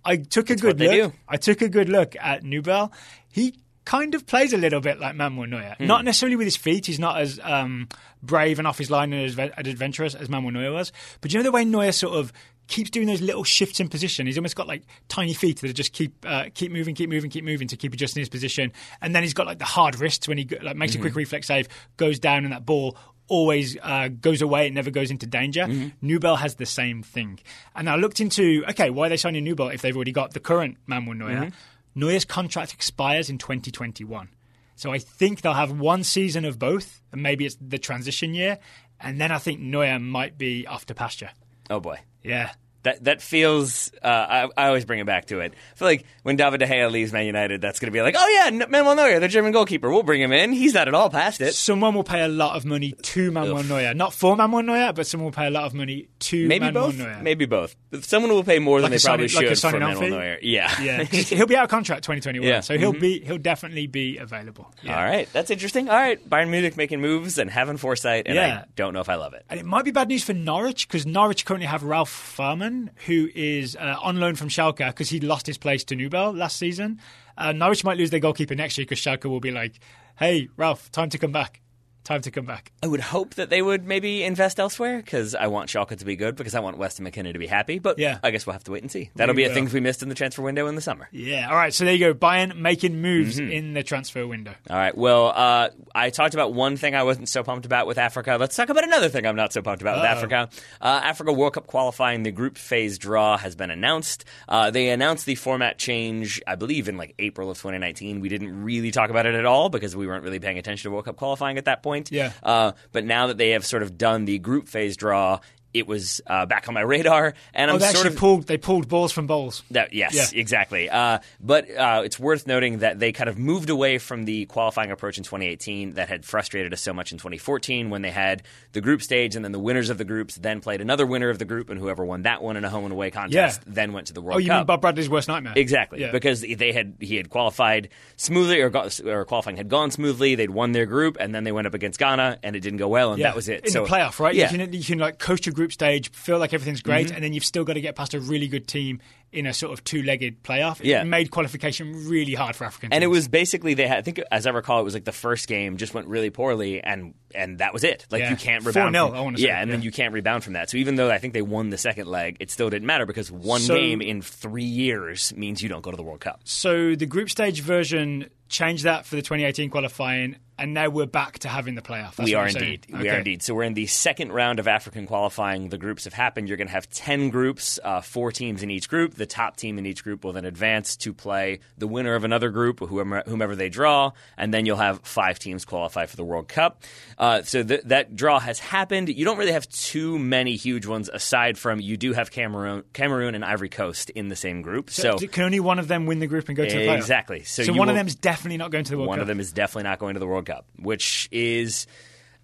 I took a That's good look. I took a good look at Nubel. He kind of plays a little bit like Manuel Neuer. Mm. Not necessarily with his feet. He's not as um, brave and off his line and adventurous as Manuel Neuer was. But you know the way Neuer sort of keeps doing those little shifts in position. He's almost got like tiny feet that just keep uh, keep moving, keep moving, keep moving to keep adjusting his position. And then he's got like the hard wrists when he like makes mm-hmm. a quick reflex save, goes down, and that ball always uh, goes away. It never goes into danger. Mm-hmm. Nubel has the same thing. And I looked into, okay, why are they signing Nubel if they've already got the current Manuel Neuer? Mm-hmm. Neuer's contract expires in 2021. So I think they'll have one season of both, and maybe it's the transition year. And then I think Neuer might be off to pasture. Oh, boy. Yeah. That that feels. Uh, I, I always bring it back to it. I feel like when David De Gea leaves Man United, that's going to be like, oh yeah, Manuel Neuer, the German goalkeeper. We'll bring him in. He's not at all past it. Someone will pay a lot of money to Manuel Neuer, not for Manuel Neuer, but someone will pay a lot of money to maybe Manuel both. Neuer. Maybe both. Someone will pay more than they probably should like for Manuel Neuer. Yeah, yeah. he'll be out of contract 2021, yeah. so he'll mm-hmm. be he'll definitely be available. Yeah. All right, that's interesting. All right, Bayern Munich making moves and having foresight, and yeah. I don't know if I love it. And it might be bad news for Norwich because Norwich currently have Ralf Fährmann, who is is uh, on loan from Schalke because he lost his place to Nubel last season. Uh, Norwich might lose their goalkeeper next year because Schalke will be like, "Hey, Ralf, time to come back." Time to come back. I would hope that they would maybe invest elsewhere because I want Schalke to be good because I want Weston McKennie to be happy. But yeah. I guess we'll have to wait and see. That'll be a thing we missed in the transfer window in the summer. Yeah. All right. So there you go. Bayern making moves mm-hmm. in the transfer window. All right. Well, uh, I talked about one thing I wasn't so pumped about with Africa. Let's talk about another thing I'm not so pumped about Uh-oh. with Africa. Uh, Africa World Cup qualifying, the group phase draw has been announced. Uh, they announced the format change, I believe, in like April of 2019. We didn't really talk about it at all because we weren't really paying attention to World Cup qualifying at that point. Yeah. Uh, but now that they have sort of done the group phase draw, it was uh, back on my radar, and oh, I'm they sort of pulled. They pulled balls from bowls. That yes, yeah. exactly. Uh, but uh, it's worth noting that they kind of moved away from the qualifying approach in 2018 that had frustrated us so much in 2014 when they had the group stage and then the winners of the groups then played another winner of the group, and whoever won that one in a home and away contest yeah. then went to the World Cup. Oh, you Cup. mean Bob Bradley's worst nightmare? Exactly, yeah. because they had he had qualified smoothly or, got, or qualifying had gone smoothly. They'd won their group, and then they went up against Ghana, and it didn't go well, and that was it. In so, the playoff, right? Yeah. You can, you can like coach a group stage, feel like everything's great, mm-hmm. and then you've still got to get past a really good team in a sort of two-legged playoff. It yeah. made qualification really hard for African. And it was basically they had. I think as I recall, it was like the first game just went really poorly, and and that was it. Like yeah. you can't rebound. 4-0, I want to say. Yeah, and yeah. then you can't rebound from that. So even though I think they won the second leg, it still didn't matter because one so, game in three years means you don't go to the World Cup. So the group stage version changed that for the 2018 qualifying, and now we're back to having the playoff. That's we are indeed. Okay. We are indeed. So we're in the second round of African qualifying. The groups have happened. You're going to have 10 groups, uh, four teams in each group. The top team in each group will then advance to play the winner of another group, whomever, whomever they draw, and then you'll have five teams qualify for the World Cup. Uh, so th- that draw has happened. You don't really have too many huge ones aside from you do have Cameroon, Cameroon and Ivory Coast in the same group. So, so can only one of them win the group and go to the playoff? Exactly. So, so one will, of them is definitely not going to the World one Cup. One of them is definitely not going to the World Cup, which is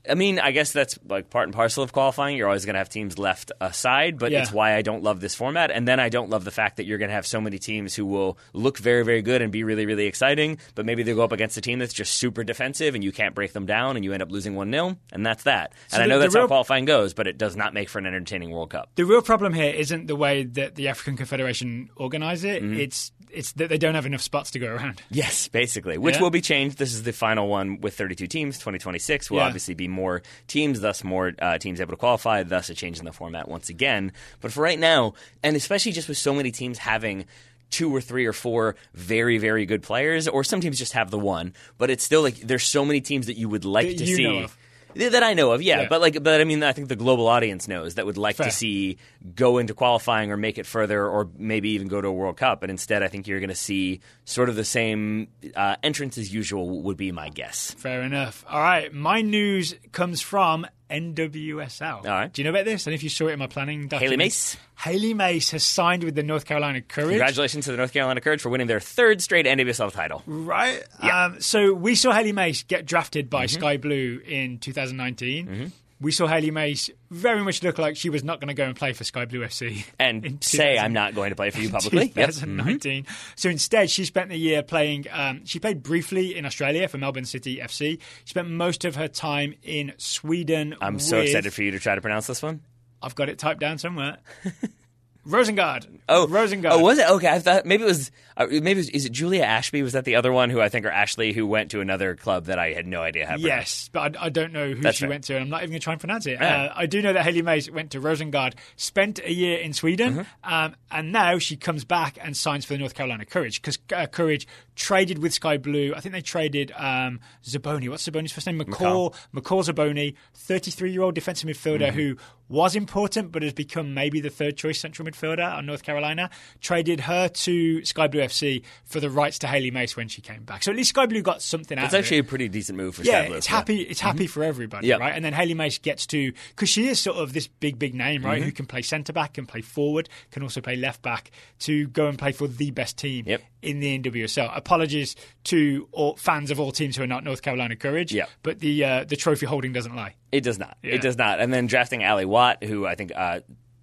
I mean, I guess that's like part and parcel of qualifying. You're always going to have teams left aside, but yeah. it's why I don't love this format. And then I don't love the fact that you're going to have so many teams who will look very, very good and be really, really exciting, but maybe they go up against a team that's just super defensive and you can't break them down and you end up losing 1 0, and that's that. So and the, I know that's real, how qualifying goes, but it does not make for an entertaining World Cup. The real problem here isn't the way that the African Confederation organize it, mm-hmm. it's it's that they don't have enough spots to go around. Yes, basically, which yeah. will be changed. This is the final one with 32 teams. 2026 will yeah. obviously be more teams, thus more uh, teams able to qualify, thus a change in the format once again. But for right now, and especially just with so many teams having two or three or four very very good players or some teams just have the one but it's still like there's so many teams that you would like that to see that I know of, yeah. yeah. But like, but I mean, I think the global audience knows that would like Fair. to see go into qualifying or make it further, or maybe even go to a World Cup. But instead, I think you're going to see sort of the same uh, entrance as usual. Would be my guess. Fair enough. All right, my news comes from NWSL. All right. Do you know about this? And if you saw it in my planning document. Hailie Mace. Hailie Mace has signed with the North Carolina Courage. Congratulations to the North Carolina Courage for winning their third straight NWSL title. Right. Yeah. Um, so we saw Hailie Mace get drafted by Mm-hmm. Sky Blue in 2019. We saw Hailie Mace very much look like she was not going to go and play for Sky Blue FC. in And say I'm not going to play for you publicly. Yep. 2019. So instead, she spent the year playing. Um, she played briefly in Australia for Melbourne City FC. She spent most of her time in Sweden. I'm so excited for you to try to pronounce this one. I've got it typed down somewhere. Rosengard. Oh, Rosengard. Oh, was it? Okay, I thought maybe it was. Uh, maybe it was, is it Julia Ashby? Was that the other one who I think, or Ashley, who went to another club that I had no idea how. Yes, but I, I don't know who That's she went to, and I'm not even going to try and pronounce it. Yeah. Uh, I do know that Hailie Mace went to Rosengard, spent a year in Sweden, Mm-hmm. um, and now she comes back and signs for the North Carolina Courage because uh, Courage traded with Sky Blue. I think they traded um, Zerboni. What's Zerboni's first name? McCall. McCall Zerboni, 33 year old defensive midfielder Mm-hmm. who was important but has become maybe the third choice central midfielder on North Carolina. Traded her to Sky Blue FC for the rights to Hailie Mace when she came back. So at least Sky Blue got something out It's of it It's actually a pretty decent move for yeah, Sky Blue. it's happy. It's happy for everybody, Yep. right? And then Hailie Mace gets to because she is sort of this big, big name, right? Mm-hmm. Who can play centre back, can play forward, can also play left back to go and play for the best team Yep. in the NWSL. Apologies to all fans of all teams who are not North Carolina Courage, Yep. but the uh, the trophy holding doesn't lie. It does not. Yeah. It does not. And then drafting Ally Watt, who I think uh,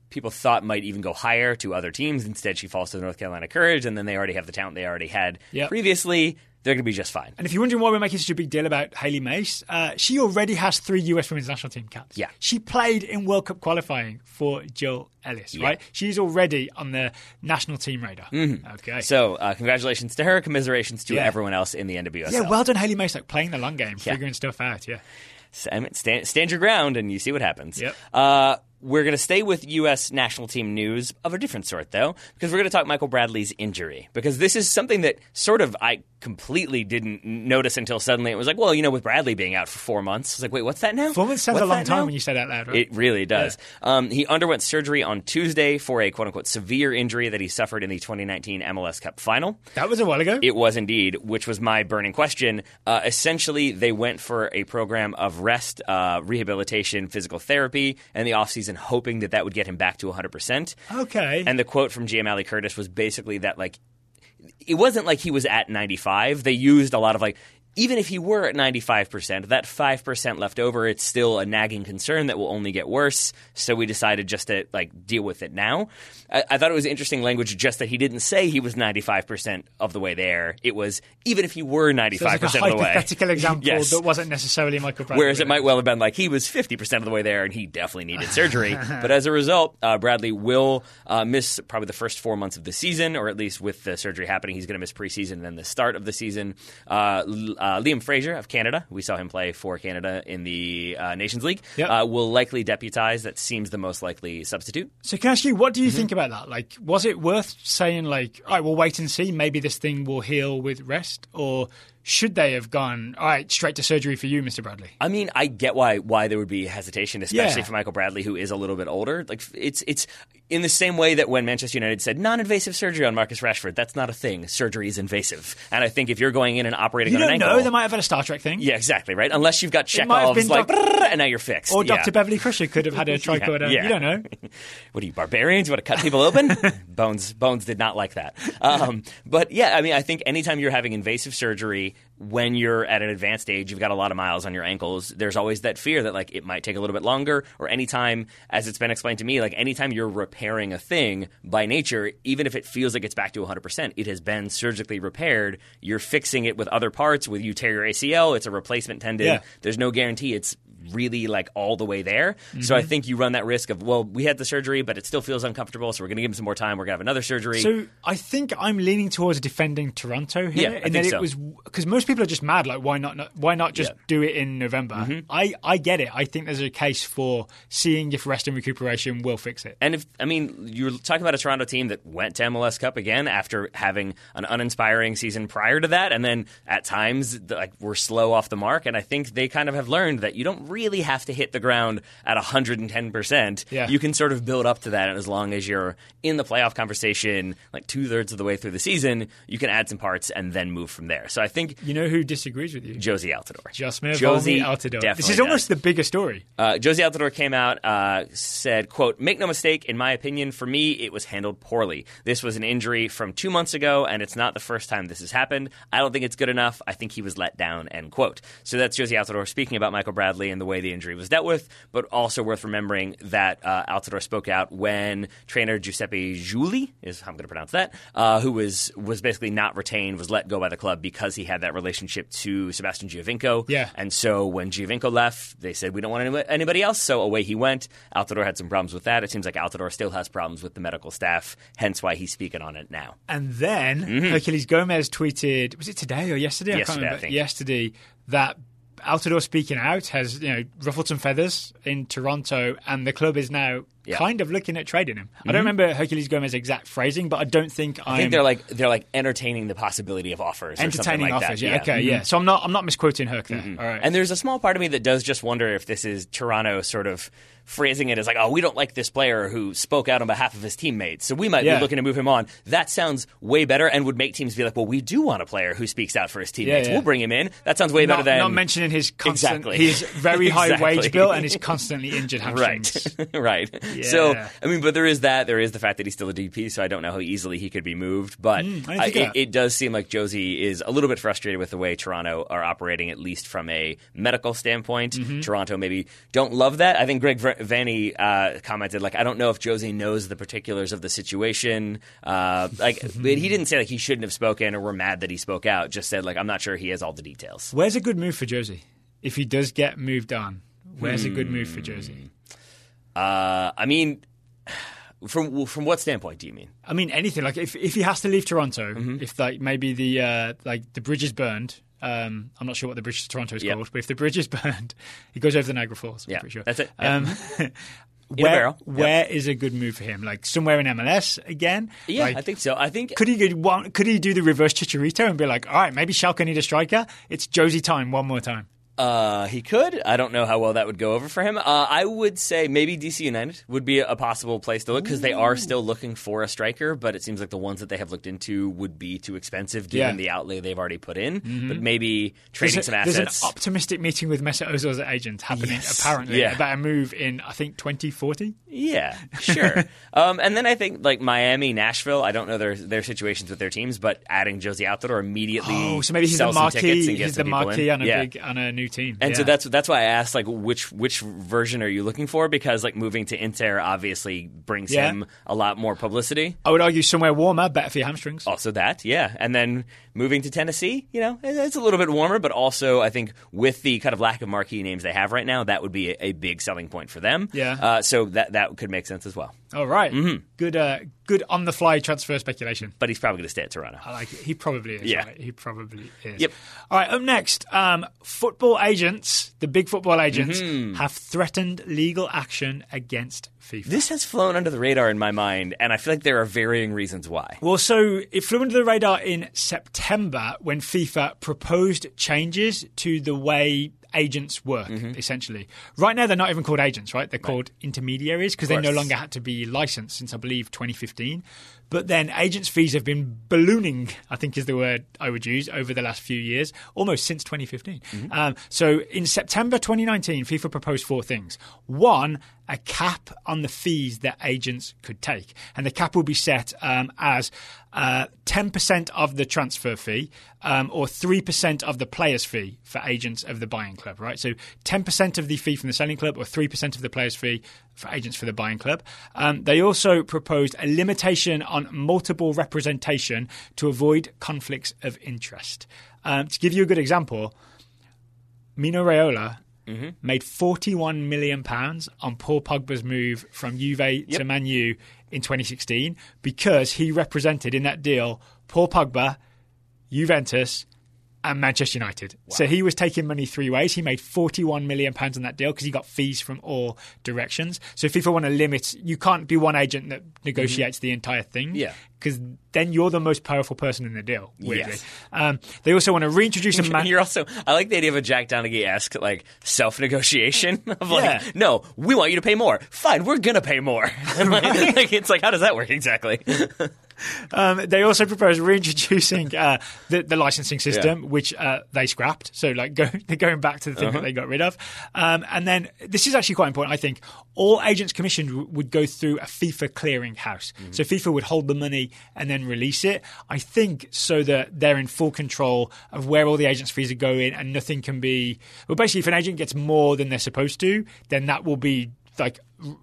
people thought might even go higher to other teams. Instead, she falls to the North Carolina Courage, and then they already have the talent they already had Yep. previously. They're going to be just fine. And if you're wondering why we're making such a big deal about Hailie Mace, uh, she already has three US women's national team caps. Yeah. She played in World Cup qualifying for Jill Ellis, right? She's already on the national team radar. Okay. So, uh, congratulations to her. Commiserations to Yeah. everyone else in the NWSL. yeah, well done, Hailie Mace, like playing the long game, figuring stuff out. Yeah. Stand, stand, your ground and you see what happens. Yep. Uh, we're going to stay with U.S. national team news of a different sort, though, because we're going to talk Michael Bradley's injury. Because this is something that sort of I completely didn't notice until suddenly it was like, well, you know, with Bradley being out for four months, I was like, wait, what's that now? Four months sounds What's a long time now? when you say that loud, right? It really does. Um, he underwent surgery on Tuesday for a quote unquote severe injury that he suffered in the 2019 MLS Cup final. that was a while ago. It was indeed, which was my burning question. Uh, essentially, they went for a program of rest, uh, rehabilitation, physical therapy, and the offseason, hoping that that would get him back to 100%. okay. And the quote from GM Ali Curtis was basically that, like, it wasn't like he was at 95. They used a lot of, like, even if he were at 95%, that 5% left over, it's still a nagging concern that will only get worse. So we decided just to like deal with it now. I, I thought it was interesting language just that he didn't say he was 95% of the way there. It was even if he were 95% so like of the way. hypothetical example Yes. that wasn't necessarily Michael Bradley. Whereas it might well have been like he was 50% of the way there and he definitely needed surgery. but as a result, uh, Bradley will uh, miss probably the first four months of the season, or at least with the surgery happening, he's going to miss preseason and then the start of the season. Uh, uh, Liam Fraser of Canada, we saw him play for Canada in the uh, Nations League, Yep. uh, will likely deputize. That seems the most likely substitute. So can I ask you, what do you Mm-hmm. think about that? Like, was it worth saying, like, all right, we'll wait and see. Maybe this thing will heal with rest, or should they have gone, all right, straight to surgery for you, Mr. Bradley? I mean, I get why why there would be hesitation, especially Yeah. for Michael Bradley, who is a little bit older. Like it's it's in the same way that when Manchester United said non-invasive surgery on Marcus Rashford, that's not a thing. Surgery is invasive, and I think if you're going in and operating You on don't an know. ankle, They might have had a Star Trek thing. yeah, exactly, right. Unless you've got have like, Doc- and now you're fixed. Or Yeah. Dr. Beverly Crusher could have had a tricorder. yeah. You don't know. What are you barbarians? You want to cut people open? Bones Bones did not like that. Um, but yeah, I mean, I think anytime you're having invasive surgery when you're at an advanced age, you've got a lot of miles on your ankles. There's always that fear that like it might take a little bit longer, or anytime, as it's been explained to me, like anytime you're repairing a thing by nature, even if it feels like it's back to 100%, it has been surgically repaired. You're fixing it with other parts. With you tear your ACL, it's a replacement tendon. Yeah. There's no guarantee it's really like all the way there. So I think you run that risk of well, we had the surgery, but it still feels uncomfortable, so we're going to give him some more time. We're going to have another surgery. So I think I'm leaning towards defending Toronto here, Yeah, and that so. it was because most people are just mad. Like, why not? Why not just Yeah. Mm-hmm. do it in November? I I get it. I think there's a case for seeing if rest and recuperation will fix it. And if I mean, you're talking about a Toronto team that went to MLS Cup again after having an uninspiring season prior to that, and then at times like were slow off the mark. And I think they kind of have learned that you don't really have to hit the ground at 110%. Yeah. You can sort of build up to that. And as long as you're in the playoff conversation, like two thirds of the way through the season, you can add some parts and then move from there. So I think You know who disagrees with you? Jozy Altidore. Josmer Jozy Volmy Altidore. definitely This is does. almost the biggest story. Uh, Josie Altidore came out, uh, said, "quote Make no mistake, in my opinion, for me, it was handled poorly. This was an injury from two months ago, and it's not the first time this has happened. I don't think it's good enough. I think he was let down." End quote. So that's Jozy Altidore speaking about Michael Bradley and the way the injury was dealt with, but also worth remembering that uh, Altidore spoke out when trainer Giuseppe Giuli is how I'm going to pronounce that, uh, who was was basically not retained, was let go by the club because he had that relationship to Sebastian Giovinco. Yeah. And so when Giovinco left, they said, we don't want any- anybody else. So away he went. Altidore had some problems with that. It seems like Altidore still has problems with the medical staff, hence why he's speaking on it now. And then Herculez Gomez tweeted, was it today or yesterday? Mm-hmm. Yesterday, I can't remember. think. Yesterday, that Altidore speaking out has you know ruffled some feathers in Toronto, and the club is now Yeah. kind of looking at trading him. I don't mm-hmm. remember Herculez Gomez's exact phrasing, but I don't think I I'm think they're like they're like entertaining the possibility of offers, or something entertaining like offers. that. Yeah, okay, mm-hmm. yeah. So I'm not I'm not misquoting Herc there. Mm-hmm. All right. And there's a small part of me that does just wonder if this is Toronto sort of phrasing it as like, oh, we don't like this player who spoke out on behalf of his teammates, so we might Yeah. be looking to move him on. That sounds way better and would make teams be like, well, we do want a player who speaks out for his teammates. yeah. We'll bring him in. That sounds way better not, than not mentioning his constant, Exactly. his very high Exactly. wage bill and his constantly injured hamstrings. Right, right. So, I mean, but there is that. There is the fact that he's still a DP, so I don't know how easily he could be moved. But Mm, I I- think it, it does seem like Jozy is a little bit frustrated with the way Toronto are operating, at least from a medical standpoint. Mm-hmm. Toronto maybe don't love that. I think Greg Vanney uh, commented like, "I don't know if Jozy knows the particulars of the situation." Uh, like, but he didn't say like he shouldn't have spoken or we're mad that he spoke out. Just said like, "I'm not sure he has all the details." Where's a good move for Jozy if he does get moved on? Where's a good move for Jozy? Uh, I mean. From from what standpoint do you mean? I mean, anything like if if he has to leave Toronto, Mm-hmm. if like maybe the uh, like the bridge is burned. Um, I'm not sure what the bridge to Toronto is Yeah. called, but if the bridge is burned, he goes over the Niagara Falls. Yeah, pretty sure. that's it. Yeah. Um, a where barrel. where is a good move for him? Like somewhere in MLS again? Yeah, Like, I think so. I think Could he could he do the reverse Chicharito and be like, all right, maybe Schalke need a striker? It's Jozy time one more time. Uh, he could. I don't know how well that would go over for him. Uh, I would say maybe DC United would be a possible place to look because they are still looking for a striker, but it seems like the ones that they have looked into would be too expensive given Yeah. Mm-hmm. the outlay they've already put in. But maybe trading some a, there's an optimistic meeting with Mesut Ozil's agent happening Yes. apparently Yeah. about a move in I think 2040. Yeah, sure. um, and then I think like Miami, Nashville. I don't know their their situations with their teams, but adding Jozy Altidore immediately. Oh, so maybe he's the sell some tickets marquee. He's the marquee in. on a Yeah. big on a new team. And so that's that's why I asked like which which version are you looking for? Because like moving to Inter obviously brings Yeah. him a lot more publicity. I would argue somewhere warmer, better for your hamstrings. Also that, yeah. And then moving to Tennessee, you know, it's a little bit warmer, but also I think with the kind of lack of marquee names they have right now, that would be a, a big selling point for them. Yeah. Uh, so that that could make sense as well. All right. Mm-hmm. good, uh, good on the fly transfer speculation. But he's probably going to stay at Toronto. I like it. He probably is. Yeah. right? He probably is. Yep. All right. Up next, um, football agents, the big football agents, Mm-hmm. have threatened legal action against FIFA. This has flown under the radar in my mind, and I feel like there are varying reasons why. Well, so it flew under the radar in September when FIFA proposed changes to the way agents work, Mm-hmm. essentially. Right now, they're not even called agents, right? They're called intermediaries because they no longer had to be licensed since, I believe, 2015. But then agents' fees have been ballooning, I think is the word I would use, over the last few years, almost since 2015. Mm-hmm. Um, so in September 2019, FIFA proposed four things. One, a cap on the fees that agents could take. And the cap will be set um, as uh, 10% of the transfer fee um, or 3% of the player's fee for agents of the buying club, right? So 10% of the fee from the selling club or 3% of the player's fee for agents for the buying club. Um, they also proposed a limitation on multiple representation to avoid conflicts of interest. Um, to give you a good example, Mino Raiola made 41 million pounds on Paul Pogba's move from Juve to Man U in 2016 because he represented in that deal Paul Pogba, Juventus, and Manchester United. So he was taking money three ways. He made 41 million pounds on that deal because he got fees from all directions. So FIFA want to limit, you can't be one agent that negotiates the entire thing. Mm-hmm. Yeah. Because then you're the most powerful person in the deal. Weirdly, Yes. um, they also want to reintroduce a man. You're also. I like the idea of a Jack Donaghy esque like self negotiation of like, Yeah. no, we want you to pay more. Fine, we're gonna pay more. like, it's like, how does that work exactly? Um, they also propose reintroducing uh, the, the licensing system, which uh, they scrapped. So, like, go, they're going back to the thing Uh-huh. that they got rid of. Um, and then this is actually quite important. I think all agents commissioned w- would go through a FIFA clearing house. Mm-hmm. So FIFA would hold the money and then release it. I think so that they're in full control of where all the agents' fees are going, and nothing can be. Well, basically, if an agent gets more than they're supposed to, then that will be like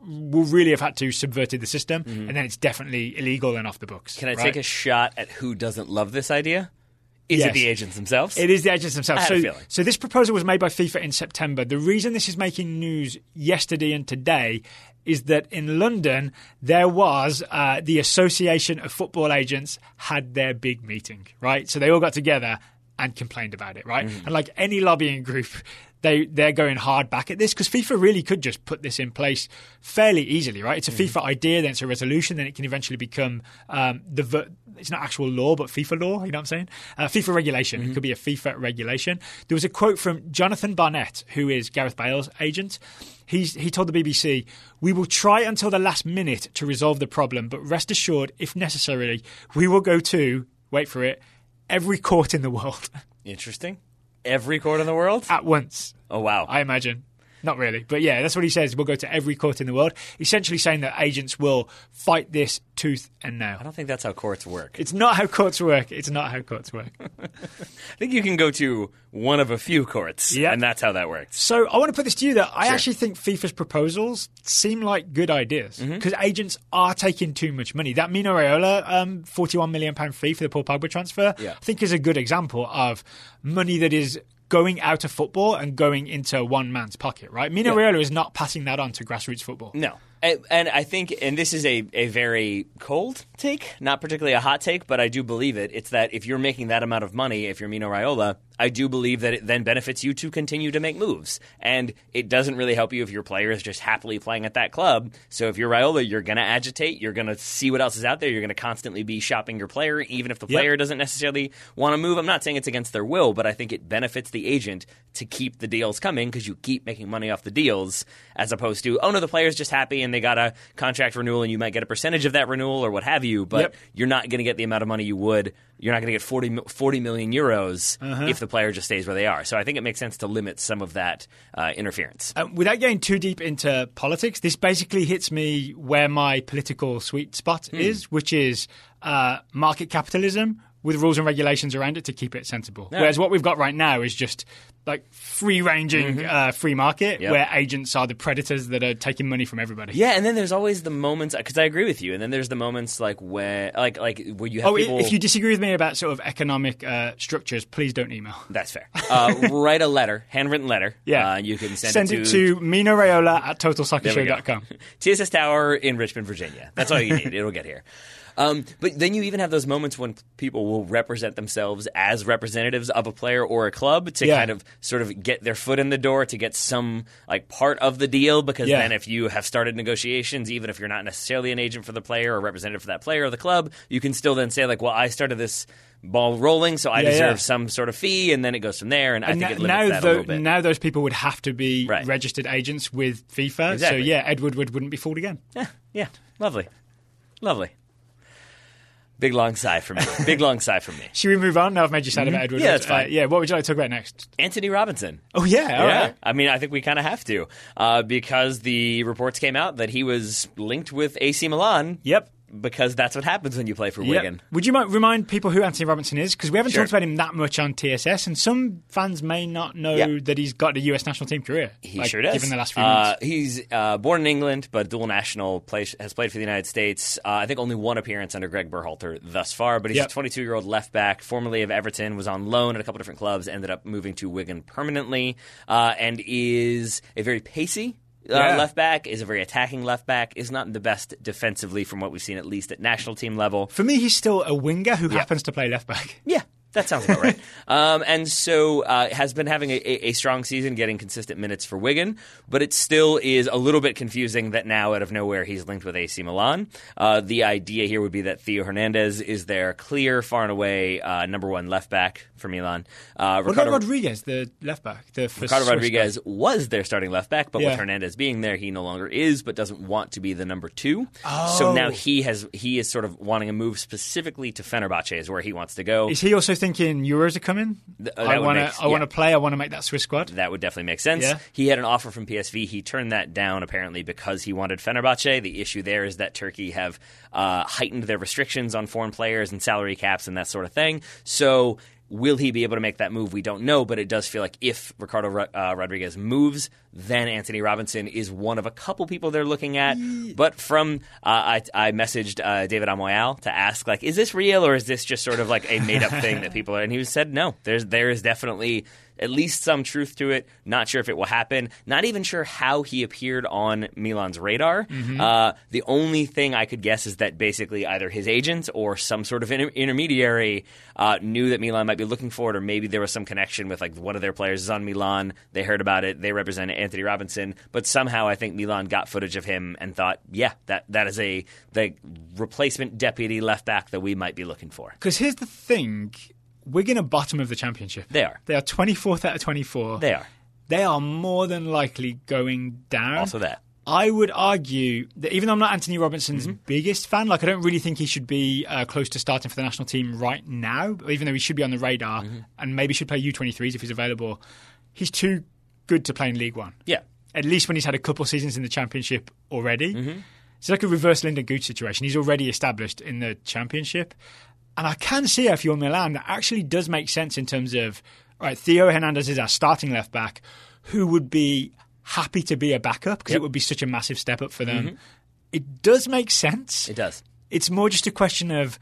will really have had to subverted the system, and then it's definitely illegal and off the books. Mm-hmm. Can I right? take a shot at who doesn't love this idea? Is Yes. it the agents themselves? It is the agents themselves. So, so this proposal was made by FIFA in September. The reason this is making news yesterday and today is that in London there was uh, the Association of Football Agents had their big meeting, right? So they all got together and complained about it, right? Mm-hmm. And like any lobbying group, they they're going hard back at this because FIFA really could just put this in place fairly easily, right? It's a Mm-hmm. FIFA idea, then it's a resolution, then it can eventually become um, the it's not actual law, but FIFA law. You know what I'm saying? Uh, FIFA regulation. Mm-hmm. It could be a FIFA regulation. There was a quote from Jonathan Barnett, who is Gareth Bale's agent. He's, he told the BBC, "We will try until the last minute to resolve the problem, but rest assured, if necessary, we will go to wait for it." Every court in the world Interesting. Every court in the world? at once. Oh wow. I imagine. Not really, but yeah, that's what he says. We'll go to every court in the world, essentially saying that agents will fight this tooth and nail. I don't think that's how courts work. It's not how courts work. It's not how courts work. I think you can go to one of a few courts, Yeah. and that's how that works. So I want to put this to you that I Sure. actually think FIFA's proposals seem like good ideas Mm-hmm. because agents are taking too much money. That Mino Raiola um, 41 million pound fee for the Paul Pogba transfer, Yeah. I think is a good example of money that is going out of football and going into one man's pocket. Right? Mino Raiola is not passing that on to grassroots football. No. And, and I think, and this is a, a very cold take, not particularly a hot take, but I do believe it. It's that if you're making that amount of money, if you're Mino Raiola, I do believe that it then benefits you to continue to make moves. And it doesn't really help you if your player is just happily playing at that club. So if you're Raiola, you're going to agitate, you're going to see what else is out there, you're going to constantly be shopping your player, even if the Yep. player doesn't necessarily want to move. I'm not saying it's against their will, but I think it benefits the agent to keep the deals coming because you keep making money off the deals as opposed to, oh no, the player's just happy and they got a contract renewal and you might get a percentage of that renewal or what have you, but Yep. you're not going to get the amount of money you would. You're not going to get 40, 40 million euros Uh-huh. if the player just stays where they are. So I think it makes sense to limit some of that uh, interference. Um, without getting too deep into politics, this basically hits me where my political sweet spot Hmm. is, which is uh, market capitalism with rules and regulations around it to keep it sensible. Whereas what we've got right now is just like free ranging uh, free market Mm-hmm. Yep. where agents are the predators that are taking money from everybody. Yeah, and then there's always the moments because I agree with you, and then there's the moments like where like, like where you have Oh, people. if you disagree with me about sort of economic uh, structures, please don't email. That's fair. Uh, write a letter, handwritten letter. Yeah. uh, you can send, Send it to Mino Raiola at There we go. totalsoccershow.com. TSS Tower in Richmond, Virginia. That's all you need. It'll get here. Um, but then you even have those moments when people will represent themselves as representatives of a player or a club to Yeah. kind of sort of get their foot in the door to get some like part of the deal. Because Yeah. then if you have started negotiations, even if you're not necessarily an agent for the player or representative for that player or the club, you can still then say like, well, I started this ball rolling, so I Yeah, deserve yeah. some sort of fee, and then it goes from there. And, I And think now, it limits now, that a little bit. now those people would have to be Right. registered agents with FIFA. Exactly. So yeah, Ed Woodward wouldn't be fooled again. Yeah, yeah, lovely, lovely. Big long sigh from me. Big long sigh from me. Should we move on? Now I've made you sad about Ed Woodward. Mm-hmm. Yeah, that's Uh, fine. yeah, what would you like to talk about next? Antonee Robinson. Oh yeah, all yeah, right. I mean, I think we kind of have to uh, because the reports came out that he was linked with AC Milan. Yep. Because that's what happens when you play for Yep. Wigan. Would you mind remind people who Antonee Robinson is? Because we haven't Sure. talked about him that much on TSS, and some fans may not know Yeah. that he's got a US national team career. He like, sure does. Given the last few uh, months. he's uh, born in England, but dual national. Plays, has played for the United States. Uh, I think only one appearance under Greg Berhalter thus far. But he's Yep. a 22 year old left back, formerly of Everton, was on loan at a couple different clubs, ended up moving to Wigan permanently, uh, and is a very pacey. Uh, Yeah. left back is a very attacking left back. Is not the best defensively from what we've seen, at least at national team level. For me, he's still a winger who happens to play left back. Yeah, That sounds about right. Um, and so uh, has been having a, a, strong season, getting consistent minutes for Wigan, but it still is a little bit confusing that now out of nowhere he's linked with AC Milan. Uh, the idea here would be that Theo Hernandez is their clear, far and away uh, number one left back for Milan. Uh, what about Rodriguez, the left back? The Ricardo Rodriguez guy. was their starting left back, but yeah. with Hernandez being there, he no longer is, but doesn't want to be the number two. Oh. So now he has he is sort of wanting a move specifically to Fenerbahce, is where he wants to go. Is he also thinking Euros are coming? Th- I want to. I want to play. I want to make that Swiss squad. That would definitely make sense. Yeah. He had an offer from PSV. He turned that down apparently because he wanted Fenerbahce. The issue there is that Turkey have uh, heightened their restrictions on foreign players and salary caps and that sort of thing. So Will he be able to make that move? We don't know, but it does feel like if Ricardo uh, Rodriguez moves, then Antonee Robinson is one of a couple people they're looking at. But from uh, I, I, messaged uh, David Amoyal to ask like, is this real or is this just sort of like a made up thing that people are? And he said no. There's there is definitely at least some truth to it. Not sure if it will happen. Not even sure how he appeared on Milan's radar. Mm-hmm. Uh, the only thing I could guess is that basically either his agent or some sort of inter- intermediary uh, knew that Milan might be looking for it, or maybe there was some connection with like one of their players is on Milan. They heard about it. They represent Antonee Robinson, but somehow I think Milan got footage of him and thought, yeah, that that is a the replacement deputy left back that we might be looking for. Because here's the thing Wigan are bottom of the championship. They are. They are 24th out of 24. They are. They are more than likely going down. Also that. I would argue that even though I'm not Antonee Robinson's mm-hmm. biggest fan, like I don't really think he should be uh, close to starting for the national team right now, even though he should be on the radar mm-hmm. and maybe should play U23s if he's available. He's too good to play in League One. Yeah. At least when he's had a couple seasons in the championship already. Mm-hmm. It's like a reverse Lynden Gooch situation. He's already established in the championship. And I can see if you're Milan, that actually does make sense in terms of, right, Theo Hernandez is our starting left back who would be happy to be a backup because yep. it would be such a massive step up for them. Mm-hmm. It does make sense. It does. It's more just a question of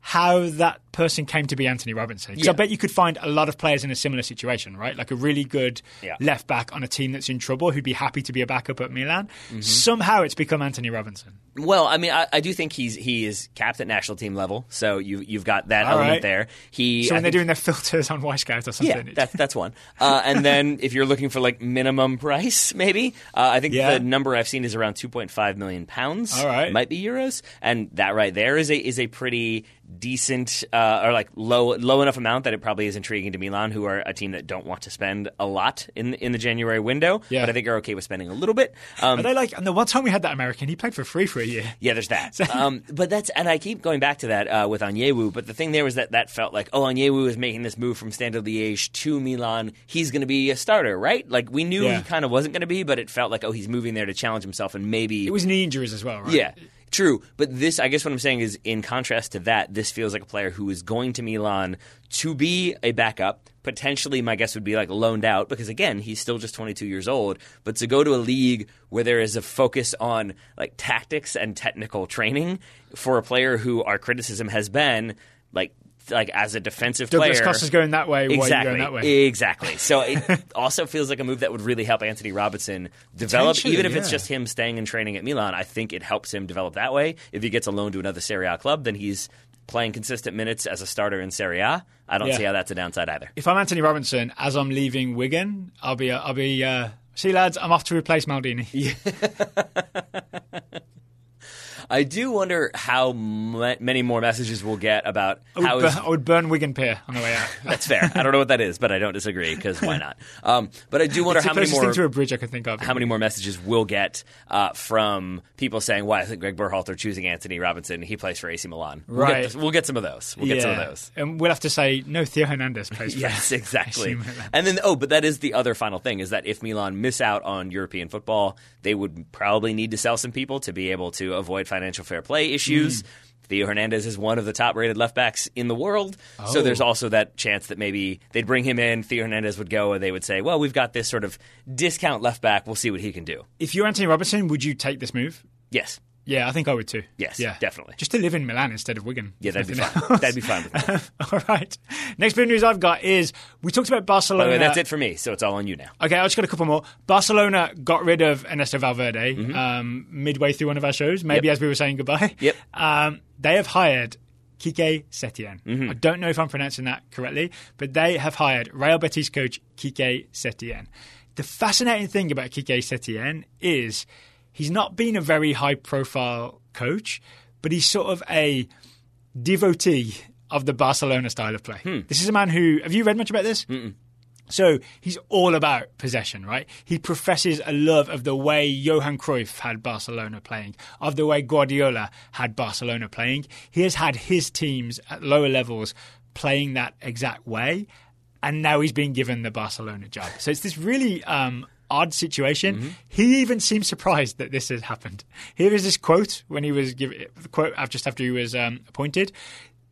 how that person came to be Antonee Robinson. Because yeah. I bet you could find a lot of players in a similar situation, right? Like a really good yeah. left back on a team that's in trouble who'd be happy to be a backup at Milan. Mm-hmm. Somehow it's become Antonee Robinson. Well, I mean, I, I, do think he's he is capped at national team level, so you you've got that All element right. there. He so when they're doing their filters on Wyscout or something, yeah, that's that's one. Uh, and then if you're looking for like minimum price, maybe uh, I think Yeah. the number I've seen is around 2.5 million pounds. All right. might be euros, and that right there is a is a pretty decent uh, or like low low enough amount that it probably is intriguing to Milan, who are a team that don't want to spend a lot in in the January window, Yeah. but I think are okay with spending a little bit. Um, Are they like? And the one time we had that American, he played for free for a year. yeah, there's that. um, but that's and I keep going back to that uh, with Onyewu. But the thing there was that that felt like oh Onyewu is making this move from Standard Liège to Milan. He's going to be a starter, right? Like we knew Yeah. he kind of wasn't going to be, but it felt like oh he's moving there to challenge himself and maybe It was knee injuries as well, right? yeah. True, but this, I guess what I'm saying is, in contrast to that, this feels like a player who is going to Milan to be a backup. Potentially, my guess would be like loaned out because, again, he's still just 22 years old. But to go to a league where there is a focus on like tactics and technical training for a player who our criticism has been like like as a defensive Douglas player. Costa's going that way. Why are you Exactly. going that way? Exactly. So it also feels like a move that would really help Antonee Robinson develop, even if it's just him staying and training at Milan. I think it helps him develop that way. If he gets a loan to another Serie A club, then he's playing consistent minutes as a starter in Serie A. I don't Yeah. see how that's a downside either. If I'm Antonee Robinson, as I'm leaving Wigan, I'll be. I'll be. Uh, see, lads, I'm off to replace Maldini. I do wonder how m- many more messages we'll get about I would, how bur- is I would burn Wigan Pier on the way out. That's fair. I don't know what that is, but I don't disagree because why not? Um, but I do wonder it's how many more to a bridge I can think of. how many more messages we'll get uh, from people saying why isn't Greg Berhalter choosing Antonee Robinson? He plays for AC Milan. We'll Right. Get, we'll get some of those. We'll get some of those. And we'll have to say no. Theo Hernandez plays. for Yes, exactly. And then, oh, but that is the other final thing is that if Milan miss out on European football, they would probably need to sell some people to be able to avoid financial fair play issues. Mm. Theo Hernandez is one of the top rated left backs in the world. So Oh. there's also that chance that maybe they'd bring him in, Theo Hernandez would go, and they would say, well, we've got this sort of discount left back. We'll see what he can do. If you're Antonee Robertson, would you take this move? Yes. Yeah, I think I would too. Yes, yeah, definitely. Just to live in Milan instead of Wigan. Yeah, that'd be fine. else. That'd be fine with me. all right. Next bit of news I've got is we talked about Barcelona. way, that's it for me, so it's all on you now. Okay, I just got a couple more. Barcelona got rid of Ernesto Valverde Mm-hmm. um, midway through one of our shows, maybe Yep. as we were saying goodbye. Yep. Um, they have hired Quique Setien. Mm-hmm. I don't know if I'm pronouncing that correctly, but they have hired Real Betis coach Quique Setien. The fascinating thing about Quique Setien is he's not been a very high profile coach, but he's sort of a devotee of the Barcelona style of play. Hmm. This is a man who have you read much about this? So he's all about possession, right? He professes a love of the way Johan Cruyff had Barcelona playing, of the way Guardiola had Barcelona playing. He has had his teams at lower levels playing that exact way, and now he's being given the Barcelona job. So it's this really um, odd situation. He even seems surprised that this has happened. Here is this quote when he was given the quote just after he was um, appointed.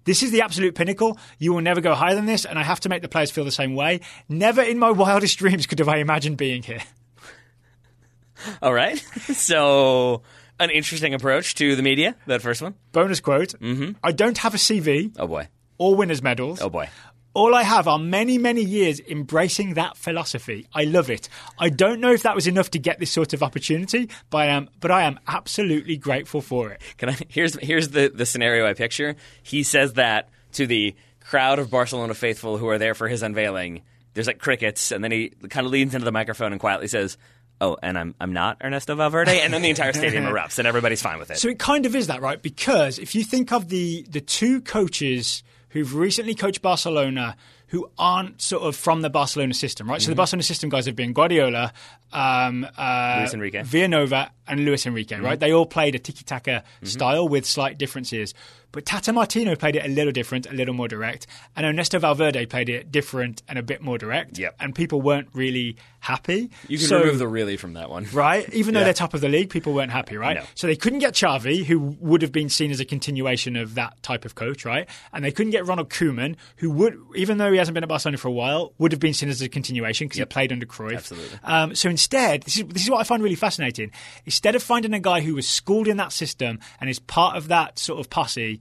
This is the absolute pinnacle. You will never go higher than this, and I have to make the players feel the same way. Never in my wildest dreams could have I imagined being here. All right. so, an interesting approach to the media, that first one. Bonus quote Mm-hmm. I don't have a CV Oh, boy. or winners' medals. Oh, boy. All I have are many, many years embracing that philosophy. I love it. I don't know if that was enough to get this sort of opportunity, but I am, but I am absolutely grateful for it. Can I? Here's here's the the scenario I picture. He says that to the crowd of Barcelona faithful who are there for his unveiling. There's like crickets, and then he kind of leans into the microphone and quietly says, "Oh, and I'm I'm not Ernesto Valverde," and then the entire stadium erupts, and everybody's fine with it. So it kind of is that, right? Because if you think of the the two coaches who've recently coached Barcelona who aren't sort of from the Barcelona system, right? So the Barcelona system guys have been Guardiola, um, uh, Luis Enrique. Vilanova, and Luis Enrique, right? They all played a tiki taka style with slight differences. But Tata Martino played it a little different, a little more direct, and Ernesto Valverde played it different and a bit more direct. Yep. And people weren't really happy. you can So- remove the really from that one. right? Even though Yeah. they're top of the league, people weren't happy, right? No. So they couldn't get Xavi, who would have been seen as a continuation of that type of coach, right? And they couldn't get Ronald Koeman, who would, even though he hasn't been at Barcelona for a while, would have been seen as a continuation because Yep. he played under Cruyff. Absolutely. Um, so instead, this is this is what I find really fascinating. Instead of finding a guy who was schooled in that system and is part of that sort of posse.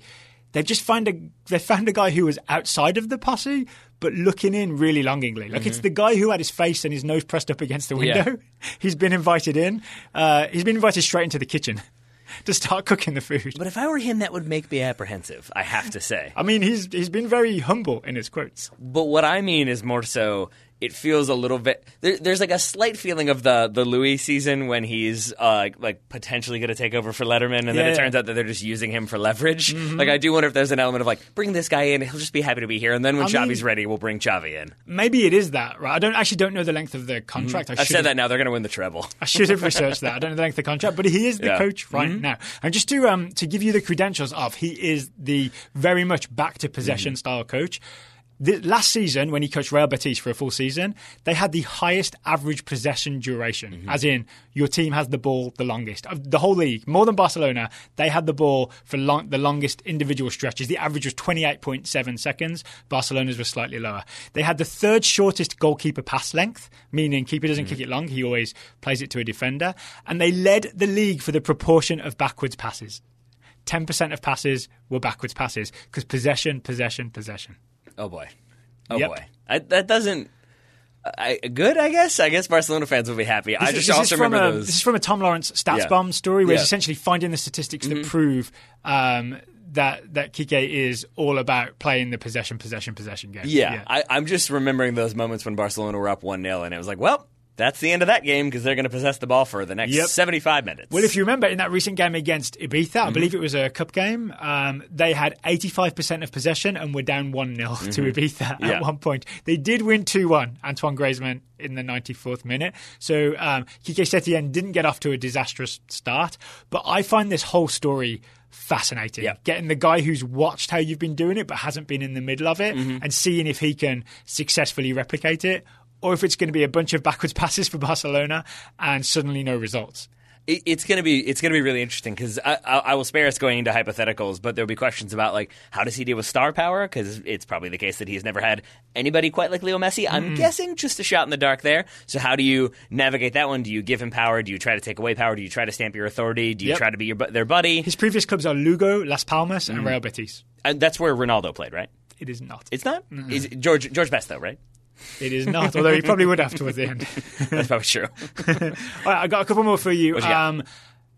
They've just found a they found a guy who was outside of the posse, but looking in really longingly. Like it's the guy who had his face and his nose pressed up against the Mm-hmm. Yeah. window. He's been invited in. Uh, he's been invited straight into the kitchen to start cooking the food. But if I were him, that would make me apprehensive. I have to say. I mean, he's he's been very humble in his quotes. But what I mean is more so. It feels a little bit. There, there's like a slight feeling of the the Louie season when he's uh, like potentially going to take over for Letterman, and then it yeah. turns out that they're just using him for leverage. Like I do wonder if there's an element of like bring this guy in, he'll just be happy to be here, and then when I mean- ready, we'll bring Xavi in. Maybe it is that, right? I don't actually don't know the length of the contract. I I've said that now. They're going to win the treble. I should have researched that. I don't know the length of the contract, but he is the Yeah. coach right now. And just to um to give you the credentials of, he is the very much back to possession style coach. The, last season, when he coached Real Betis for a full season, they had the highest average possession duration, mm-hmm. as in your team has the ball the longest of the whole league, more than Barcelona. They had the ball for long, the longest individual stretches. The average was twenty eight point seven seconds. Barcelona's was slightly lower. They had the third shortest goalkeeper pass length, meaning keeper doesn't kick mm-hmm. it long; he always plays it to a defender. And they led the league for the proportion of backwards passes. Ten percent of passes were backwards passes because possession, possession, possession. Oh boy. Oh Yep. boy. I, that doesn't. I, good, I guess. I guess Barcelona fans will be happy. I This- just this also is from remember a, those. This is from a Tom Lawrence stats Yeah. bomb story, where Yeah. Mm-hmm. he's essentially finding the statistics that prove um, that that Quique is all about playing the possession, possession, possession game. yeah, I, I'm just remembering those moments when Barcelona were up one 0 and it was like, well, that's the end of that game because they're going to possess the ball for the next Yep. 75 minutes. Well, if you remember in that recent game against Ibiza, Mm-hmm. I believe it was a cup game, um, they had 85% of possession and were down 1 0 to Ibiza Mm-hmm. Yeah. at one point. They did win 2 1, Antoine Griezmann in the 94th minute. So um, Quique Setien didn't get off to a disastrous start. But I find this whole story fascinating. Yeah. Getting the guy who's watched how you've been doing it but hasn't been in the middle of it Mm-hmm. and seeing if he can successfully replicate it. Or if it's going to be a bunch of backwards passes for Barcelona and suddenly no results. It- it's going to be it's going to be really interesting because I, I, I will spare us going into hypotheticals, but there'll be questions about like how does he deal with star power because it's probably the case that he's never had anybody quite like Leo Messi. I'm guessing just a shot in the dark there. So how do you navigate that one? Do you give him power? Do you try to take away power? Do you try to stamp your authority? Do you Yep. try to be your their buddy? His previous clubs are Lugo, Las Palmas, Mm-hmm. and Real Betis. And that's where Ronaldo played, right? It is not. It's not. Is it George George Best though, right? It is not. although he probably would have towards the end. That's probably true. All right, I got a couple more for you. You? Um,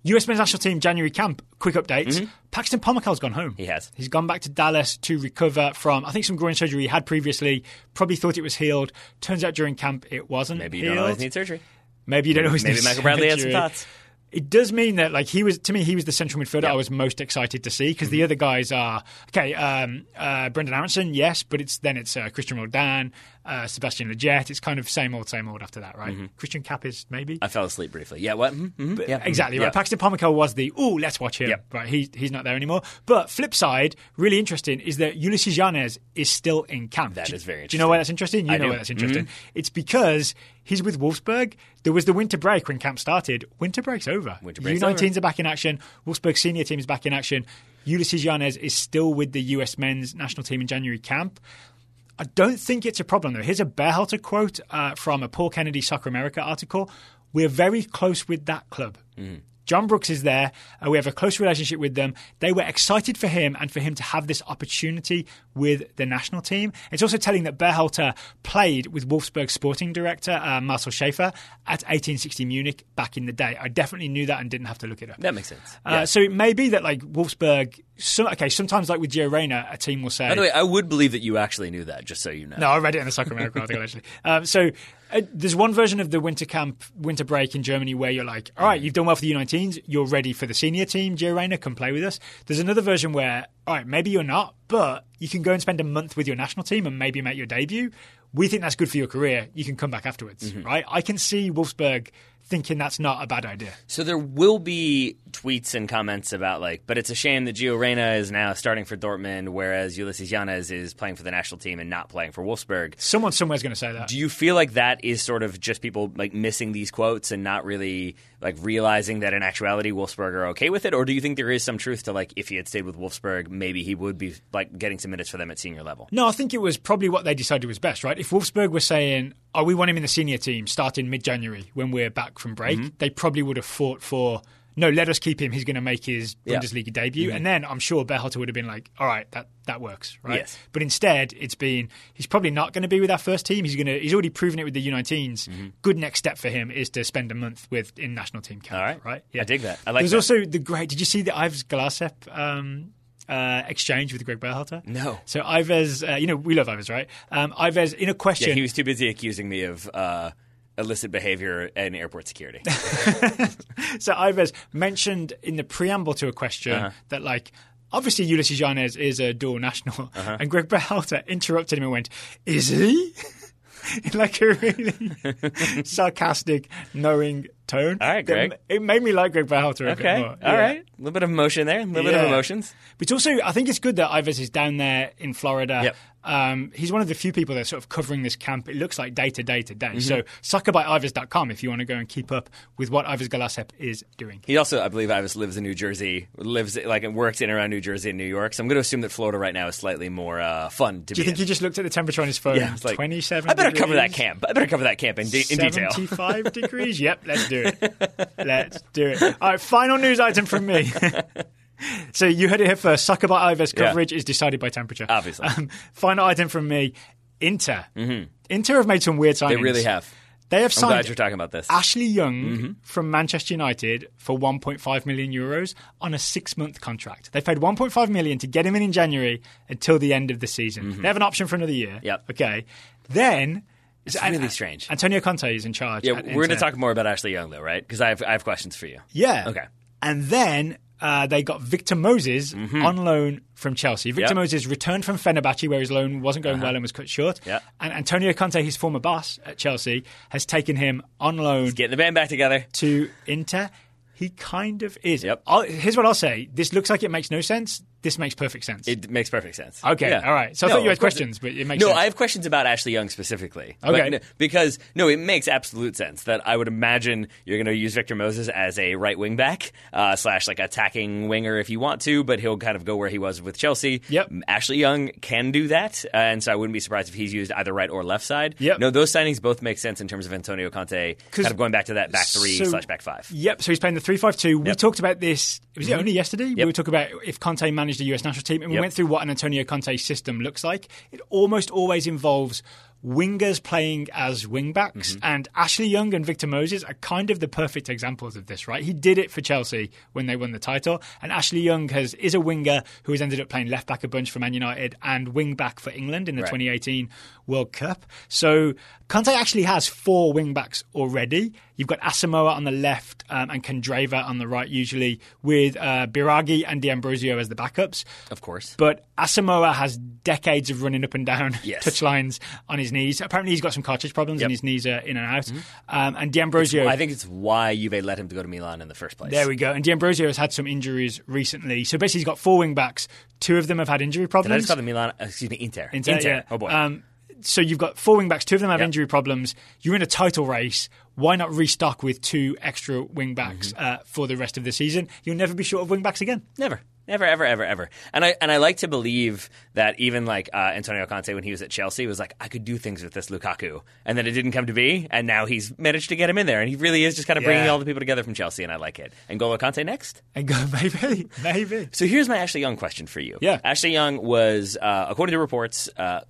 US men's national team January camp. Quick updates. Paxton Pomykal's gone home. Mm-hmm. He has. He's gone back to Dallas to recover from I think some groin surgery he had previously. Probably thought it was healed. Turns out during camp it wasn't. Maybe you healed. don't always need surgery. Maybe you don't always Maybe need Michael Bradley had some surgery. thoughts. It does mean that, like, he was to me, he was the central midfielder Yeah. I was most excited to see because Mm-hmm. the other guys are okay. Um, uh, Brenden Aronson, yes, but it's then it's uh, Cristian Roldan, uh, Sebastian Lletget. It's kind of same old, same old after that, right? Christian Kappis, maybe. Mm-hmm. I fell asleep briefly. Yeah, what? Mhm, mhm, yeah, mhm, Exactly yeah. right. Paxton Pomykal was the oh, let's watch him. Yep. Right, he, he's not there anymore. But flip side, really interesting, is that Ulysses Llanez is still in camp. That Do- is very Do you know why that's interesting? You I know do. why that's interesting. It's because he's with Wolfsburg. There was the winter break when camp started. Winter break's over. Winter break's U19s are back in action. Wolfsburg senior team is back in action. Ulysses Llanez is still with the US men's national team in January camp. I don't think it's a problem though. Here's a Berhalter quote uh, from a Paul Kennedy Soccer America article. We're very close with that club. John Brooks is there. Uh, we have a close relationship with them. They were excited for him and for him to have this opportunity with the national team. It's also telling that Berhalter played with Wolfsburg sporting director uh, Marcel Schaefer at 1860 Munich back in the day. I definitely knew that and didn't have to look it up. That makes sense. Uh, Yeah. So it may be that like Wolfsburg. So, okay, sometimes like with Gio Reyna, a team will say, By the way, I would believe that you actually knew that, just so you know. no, I read it in the Soccer America article actually. Um, so uh, there's one version of the winter camp, winter break in Germany where you're like, all right, you've done well for the U19s, you're ready for the senior team. Gio Reyna come play with us. There's another version where, all right, maybe you're not, but you can go and spend a month with your national team and maybe make your debut. We think that's good for your career. You can come back afterwards, right? I can see Wolfsburg thinking that's not a bad idea. So there will be tweets and comments about like, but it's a shame that Gio Reyna is now starting for Dortmund, whereas Ulysses Llanez is playing for the national team and not playing for Wolfsburg. Someone somewhere is going to say that. Do you feel like that is sort of just people like missing these quotes and not really like realizing that in actuality Wolfsburg are okay with it, or do you think there is some truth to like if he had stayed with Wolfsburg, maybe he would be like getting some minutes for them at senior level? No, I think it was probably what they decided was best, right? If Wolfsburg were saying, "Oh, we want him in the senior team starting mid-January when we're back from break," Mm-hmm. they probably would have fought for, "No, let us keep him. He's going to make his Yeah. Bundesliga debut." And then I'm sure Berhalter would have been like, "All right, that that works, right?" Yes. But instead, it's been he's probably not going to be with our first team. He's going to he's already proven it with the U19s. Good next step for him is to spend a month with in national team camp. Mm-hmm. All right. right? I dig that. I like that. There's that. also the great. Did you see the Ives Galarcep um, uh, exchange with Greg Berhalter? No. So Ives, uh, you know, we love Ives, right? Um, Ives, in a question, Yeah, he was too busy accusing me of uh, illicit behavior in airport security. so Ives mentioned in the preamble to a question Uh-huh. that, like, obviously Ulysses Llanez is a dual national, Uh-huh. and Greg Berhalter interrupted him and went, "Is he?" in like a really sarcastic, knowing tone. All right, Greg. It made me like Greg Berhalter a okay, bit all more. right, Yeah. a little bit of emotion there, a little bit of emotions. But it's also, I think it's good that Ives is down there in Florida. Yep. Um, he's one of the few people that's sort of covering this camp. It looks like day to day to Mm-hmm. day. So, soccerbyives.com if you want to go and keep up with what Ives Galarcep is doing. He also, I believe, Ives lives in New Jersey, lives like and works in and around New Jersey and New York. So I'm going to assume that Florida right now is slightly more uh, fun to Do you think in. he just looked at the temperature on his phone? Yeah, it's like, 27 I better cover that degrees, camp. I better cover that camp in, de- in detail. 75 degrees? Yep, let's do it. Let's do it. All right, final news item from me. so you heard it here first. Soccer by Ives Yeah. coverage is decided by temperature. Obviously. Um, final item from me. Inter. Inter have made some weird signings. They really have. They have I'm signed glad you're talking about this. Ashley Young Mm-hmm. from Manchester United for 1.5 million euros on a six-month contract. They paid 1.5 million to get him in in January until the end of the season. They have an option for another year. Mm-hmm. Yep. Okay. Then it's really strange. Antonio Conte is in charge. Yeah, we're going to talk more about Ashley Young though, right? Because I have I have questions for you. Yeah. Okay. And then uh, they got Victor Moses on loan from Chelsea. Victor Mm-hmm. Yep. Moses returned from Fenerbahce, where his loan wasn't going well and was cut short. Yeah. And Antonio Conte, his former boss at Chelsea, has taken him on loan Getting the band back together. to Inter. He kind of is. Yep. I'll, here's what I'll say. This looks like it makes no sense. This makes perfect sense. It makes perfect sense. Okay, Yeah. all right. So I No, thought you had questions, but it makes no, sense. I have questions about Ashley Young specifically. Okay. no- because no, it makes absolute sense that I would imagine you're going to use Victor Moses as a right wing back uh, slash like attacking winger if you want to, but he'll kind of go where he was with Chelsea. Yep. Ashley Young can do that, uh, and so I wouldn't be surprised if he's used either right or left side. Yep. No, those signings both make sense in terms of Antonio Conte, kind of going back to that back three So- slash back five. Yep. So he's playing the three-five-two. We Yep. Mm-hmm. talked about this. Was it only yesterday? We were talking about if Conte managed the US national team, and we Yep. went through what an Antonio Conte system looks like. It almost always involves wingers playing as wingbacks, mm-hmm. and Ashley Young and Victor Moses are kind of the perfect examples of this, right? He did it for Chelsea when they won the title, and Ashley Young has is a winger who has ended up playing left back a bunch for Man United and wing back for England in the Right. 2018 World Cup. So Conte actually has four wing backs already. You've got Asamoah on the left um, and Candreva on the right, usually with uh, Biraghi and D'Ambrosio as the backups. Of course. But Asamoah has decades of running up and down Yes. touch lines on his knees. Apparently, he's got some cartilage problems Yep. and his knees are in and out. Um, and D'Ambrosio. I think it's why Juve let him to go to Milan in the first place. there we go. And D'Ambrosio has had some injuries recently. So basically, he's got four wing backs. Two of them have had injury problems. Did I just call them Milan? uh, Excuse me, Inter. Inter, yeah. Oh boy. Um, so you've got four wing backs. Two of them have Yep. injury problems. You're in a title race. Why not restock with two extra wing backs Mm-hmm. uh, for the rest of the season? You'll never be short of wing backs again. Never. Never, ever, ever, ever. And I and I like to believe that even like uh, Antonio Conte when he was at Chelsea was like, I could do things with this Lukaku, and then it didn't come to be, and now he's managed to get him in there, and he really is just kind of bringing all the people together from Chelsea, and I like it. And Golo Conte next. And go, maybe, maybe. So here's my Ashley Young question for you. Yeah. Ashley Young was, uh, according to reports, uh,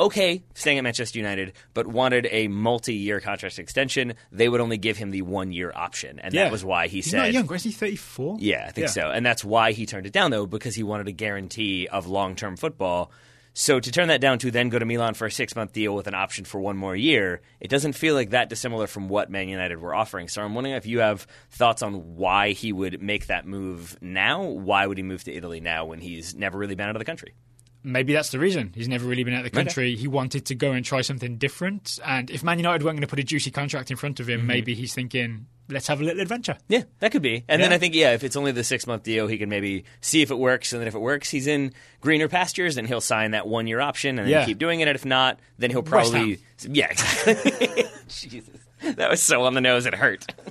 okay staying at Manchester United, but wanted a multi-year contract extension. They would only give him the one-year option, and Yeah. that was why he He's said, not young. Is he 34? Yeah, I think so. And that's why he turned it down, though, because he wanted a guarantee of long term football. So to turn that down to then go to Milan for a six month deal with an option for one more year, it doesn't feel like that dissimilar from what Man United were offering. So I'm wondering if you have thoughts on why he would make that move now. Why would he move to Italy now when he's never really been out of the country? Maybe that's the reason. He's never really been out of the country. He wanted to go and try something different. And if Man United weren't going to put a juicy contract in front of Mm-hmm. him, maybe he's thinking, let's have a little adventure. Yeah, that could be. And then I think, yeah, if it's only the six month deal, he can maybe see if it works. And then if it works, he's in greener pastures and he'll sign that one year option and then Yeah. keep doing it. And if not, then he'll probably. Yeah, exactly. Jesus. That was so on the nose, it hurt.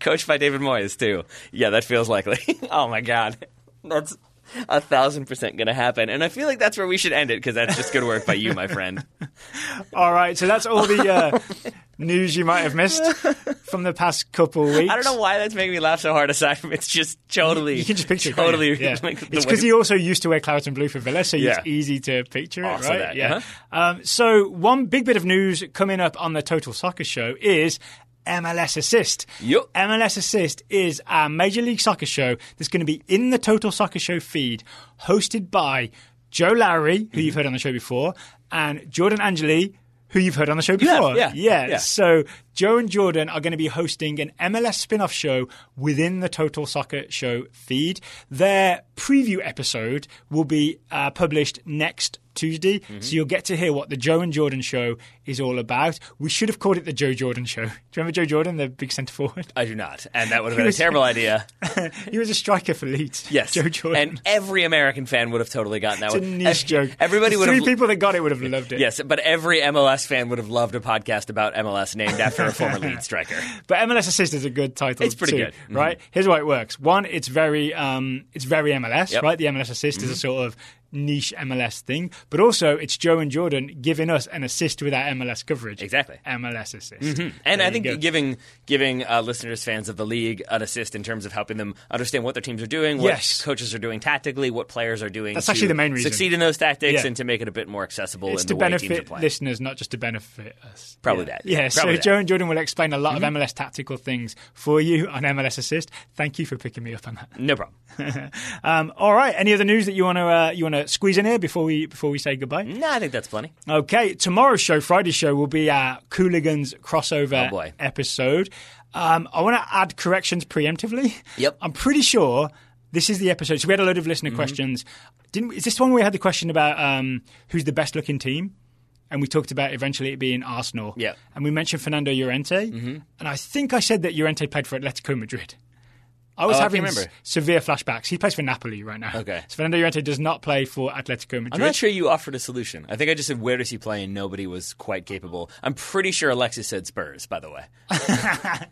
Coached by David Moyes, too. Yeah, that feels likely. oh, my God. That's a thousand percent going to happen. And I feel like that's where we should end it because that's just good work by you, my friend. All right, so that's all the uh, news you might have missed from the past couple weeks. I don't know why that's making me laugh so hard. Aside from it's just totally, You can just picture it. totally. you? Yeah. like, it's way- because he also used to wear claret and blue for Villa, so Yeah. it's easy to picture it, right? that, yeah. uh-huh. Um, so one big bit of news coming up on the Total Soccer Show is MLS Assist. Yep. MLS Assist is a Major League Soccer show that's going to be in the Total Soccer Show feed, hosted by Joe Lowery, who Mm-hmm. you've heard on the show before, and Jordan Angeli. Who you've heard on the show before. yeah, yeah. yeah. So Joe and Jordan are going to be hosting an MLS spin-off show within the Total Soccer Show feed. Their preview episode will be uh, published next Tuesday, Mm-hmm. so you'll get to hear what the Joe and Jordan show is all about. We should have called it the Joe Jordan show. Do you remember Joe Jordan, the big centre forward? I do not, and that would have been a terrible idea. he was a striker for Leeds. Yes, Joe Jordan. and every American fan would have totally gotten that it's a one. niche Ev- joke. Everybody would three have. people that got it would have loved it. Yes, but every MLS fan would have loved a podcast about MLS named after a former Leeds striker. But MLS Assist is a good title. It's pretty too, good. Mhm. right? Here's how it works. One, it's very, um, it's very MLS, Yep. Mm-hmm. right? The MLS Assist is a sort of niche MLS thing, but also it's Joe and Jordan giving us an assist with our MLS coverage. Exactly. MLS Assist. And There I think go. giving giving uh, listeners, fans of the league, an assist in terms of helping them understand what their teams are doing, what Yes. coaches are doing tactically, what players are doing. That's to actually the main reason. Succeed in those tactics Yeah. and to make it a bit more accessible it's in to the way teams are benefit listeners, not just to benefit us. Probably yeah. that. Yeah, so Probably that. Mm-hmm. Joe and Jordan will explain a lot of MLS tactical things for you on MLS Assist. Thank you for picking me up on that. No problem. Um, all right, any other news that you want to uh, you want to squeeze in here before we before we say goodbye? No, I think that's plenty. Okay, tomorrow's show, Friday's show, will be our Cooligans crossover Oh, episode. Um, I want to add corrections preemptively. Yep. I'm pretty sure this is the episode. So we had a load of listener questions. Didn't is this the one where we had the question about um, who's the best looking team? And we talked about eventually it being Arsenal. Yep. And we mentioned Fernando Llorente. And I think I said that Llorente played for Atletico Madrid. I was Oh, having remember. s- severe flashbacks. He plays for Napoli right now. Okay. So Fernando Llorente does not play for Atletico Madrid. I'm not sure you offered a solution. I think I just said where does he play, and nobody was quite capable. I'm pretty sure Alexis said Spurs. By the way,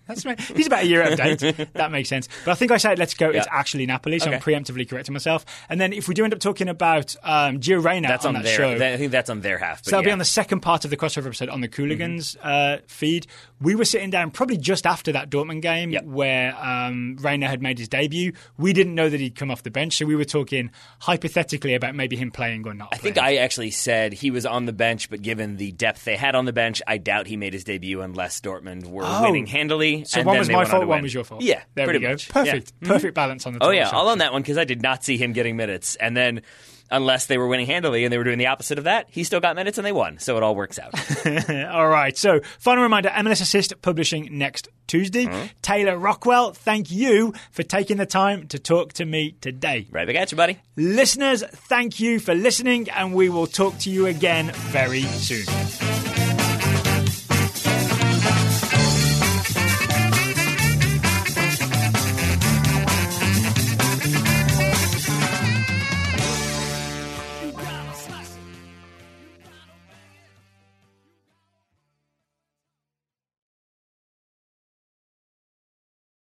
That's right. He's about a year out of date. that makes sense. But I think I said let's go. It's actually Napoli, so I'm preemptively correcting myself. And then if we do end up talking about um, Gio Reyna that's on, on, that their. show, that- I think that's on their half. So that'll be on the second part of the crossover episode on the Cooligans Mm-hmm. uh, feed. We were sitting down probably just after that Dortmund game Yep. where um, Reyna had made his debut. We didn't know that he'd come off the bench, so we were talking hypothetically about maybe him playing or not. I think I actually said he was on the bench, but given the depth they had on the bench, I doubt he made his debut unless Dortmund were Oh. winning handily. So and one was my fault, one was your fault. Yeah, there we go. much. Perfect, Yeah. perfect balance on the. Oh yeah, I'll own that one because I did not see him getting minutes, and then. Unless they were winning handily and they were doing the opposite of that, he still got minutes and they won. So it all works out. All right. So, final reminder MLS Assist publishing next Tuesday. Mm-hmm. Taylor Rockwell, thank you for taking the time to talk to me today. right back at you, buddy. Listeners, thank you for listening, and we will talk to you again very soon.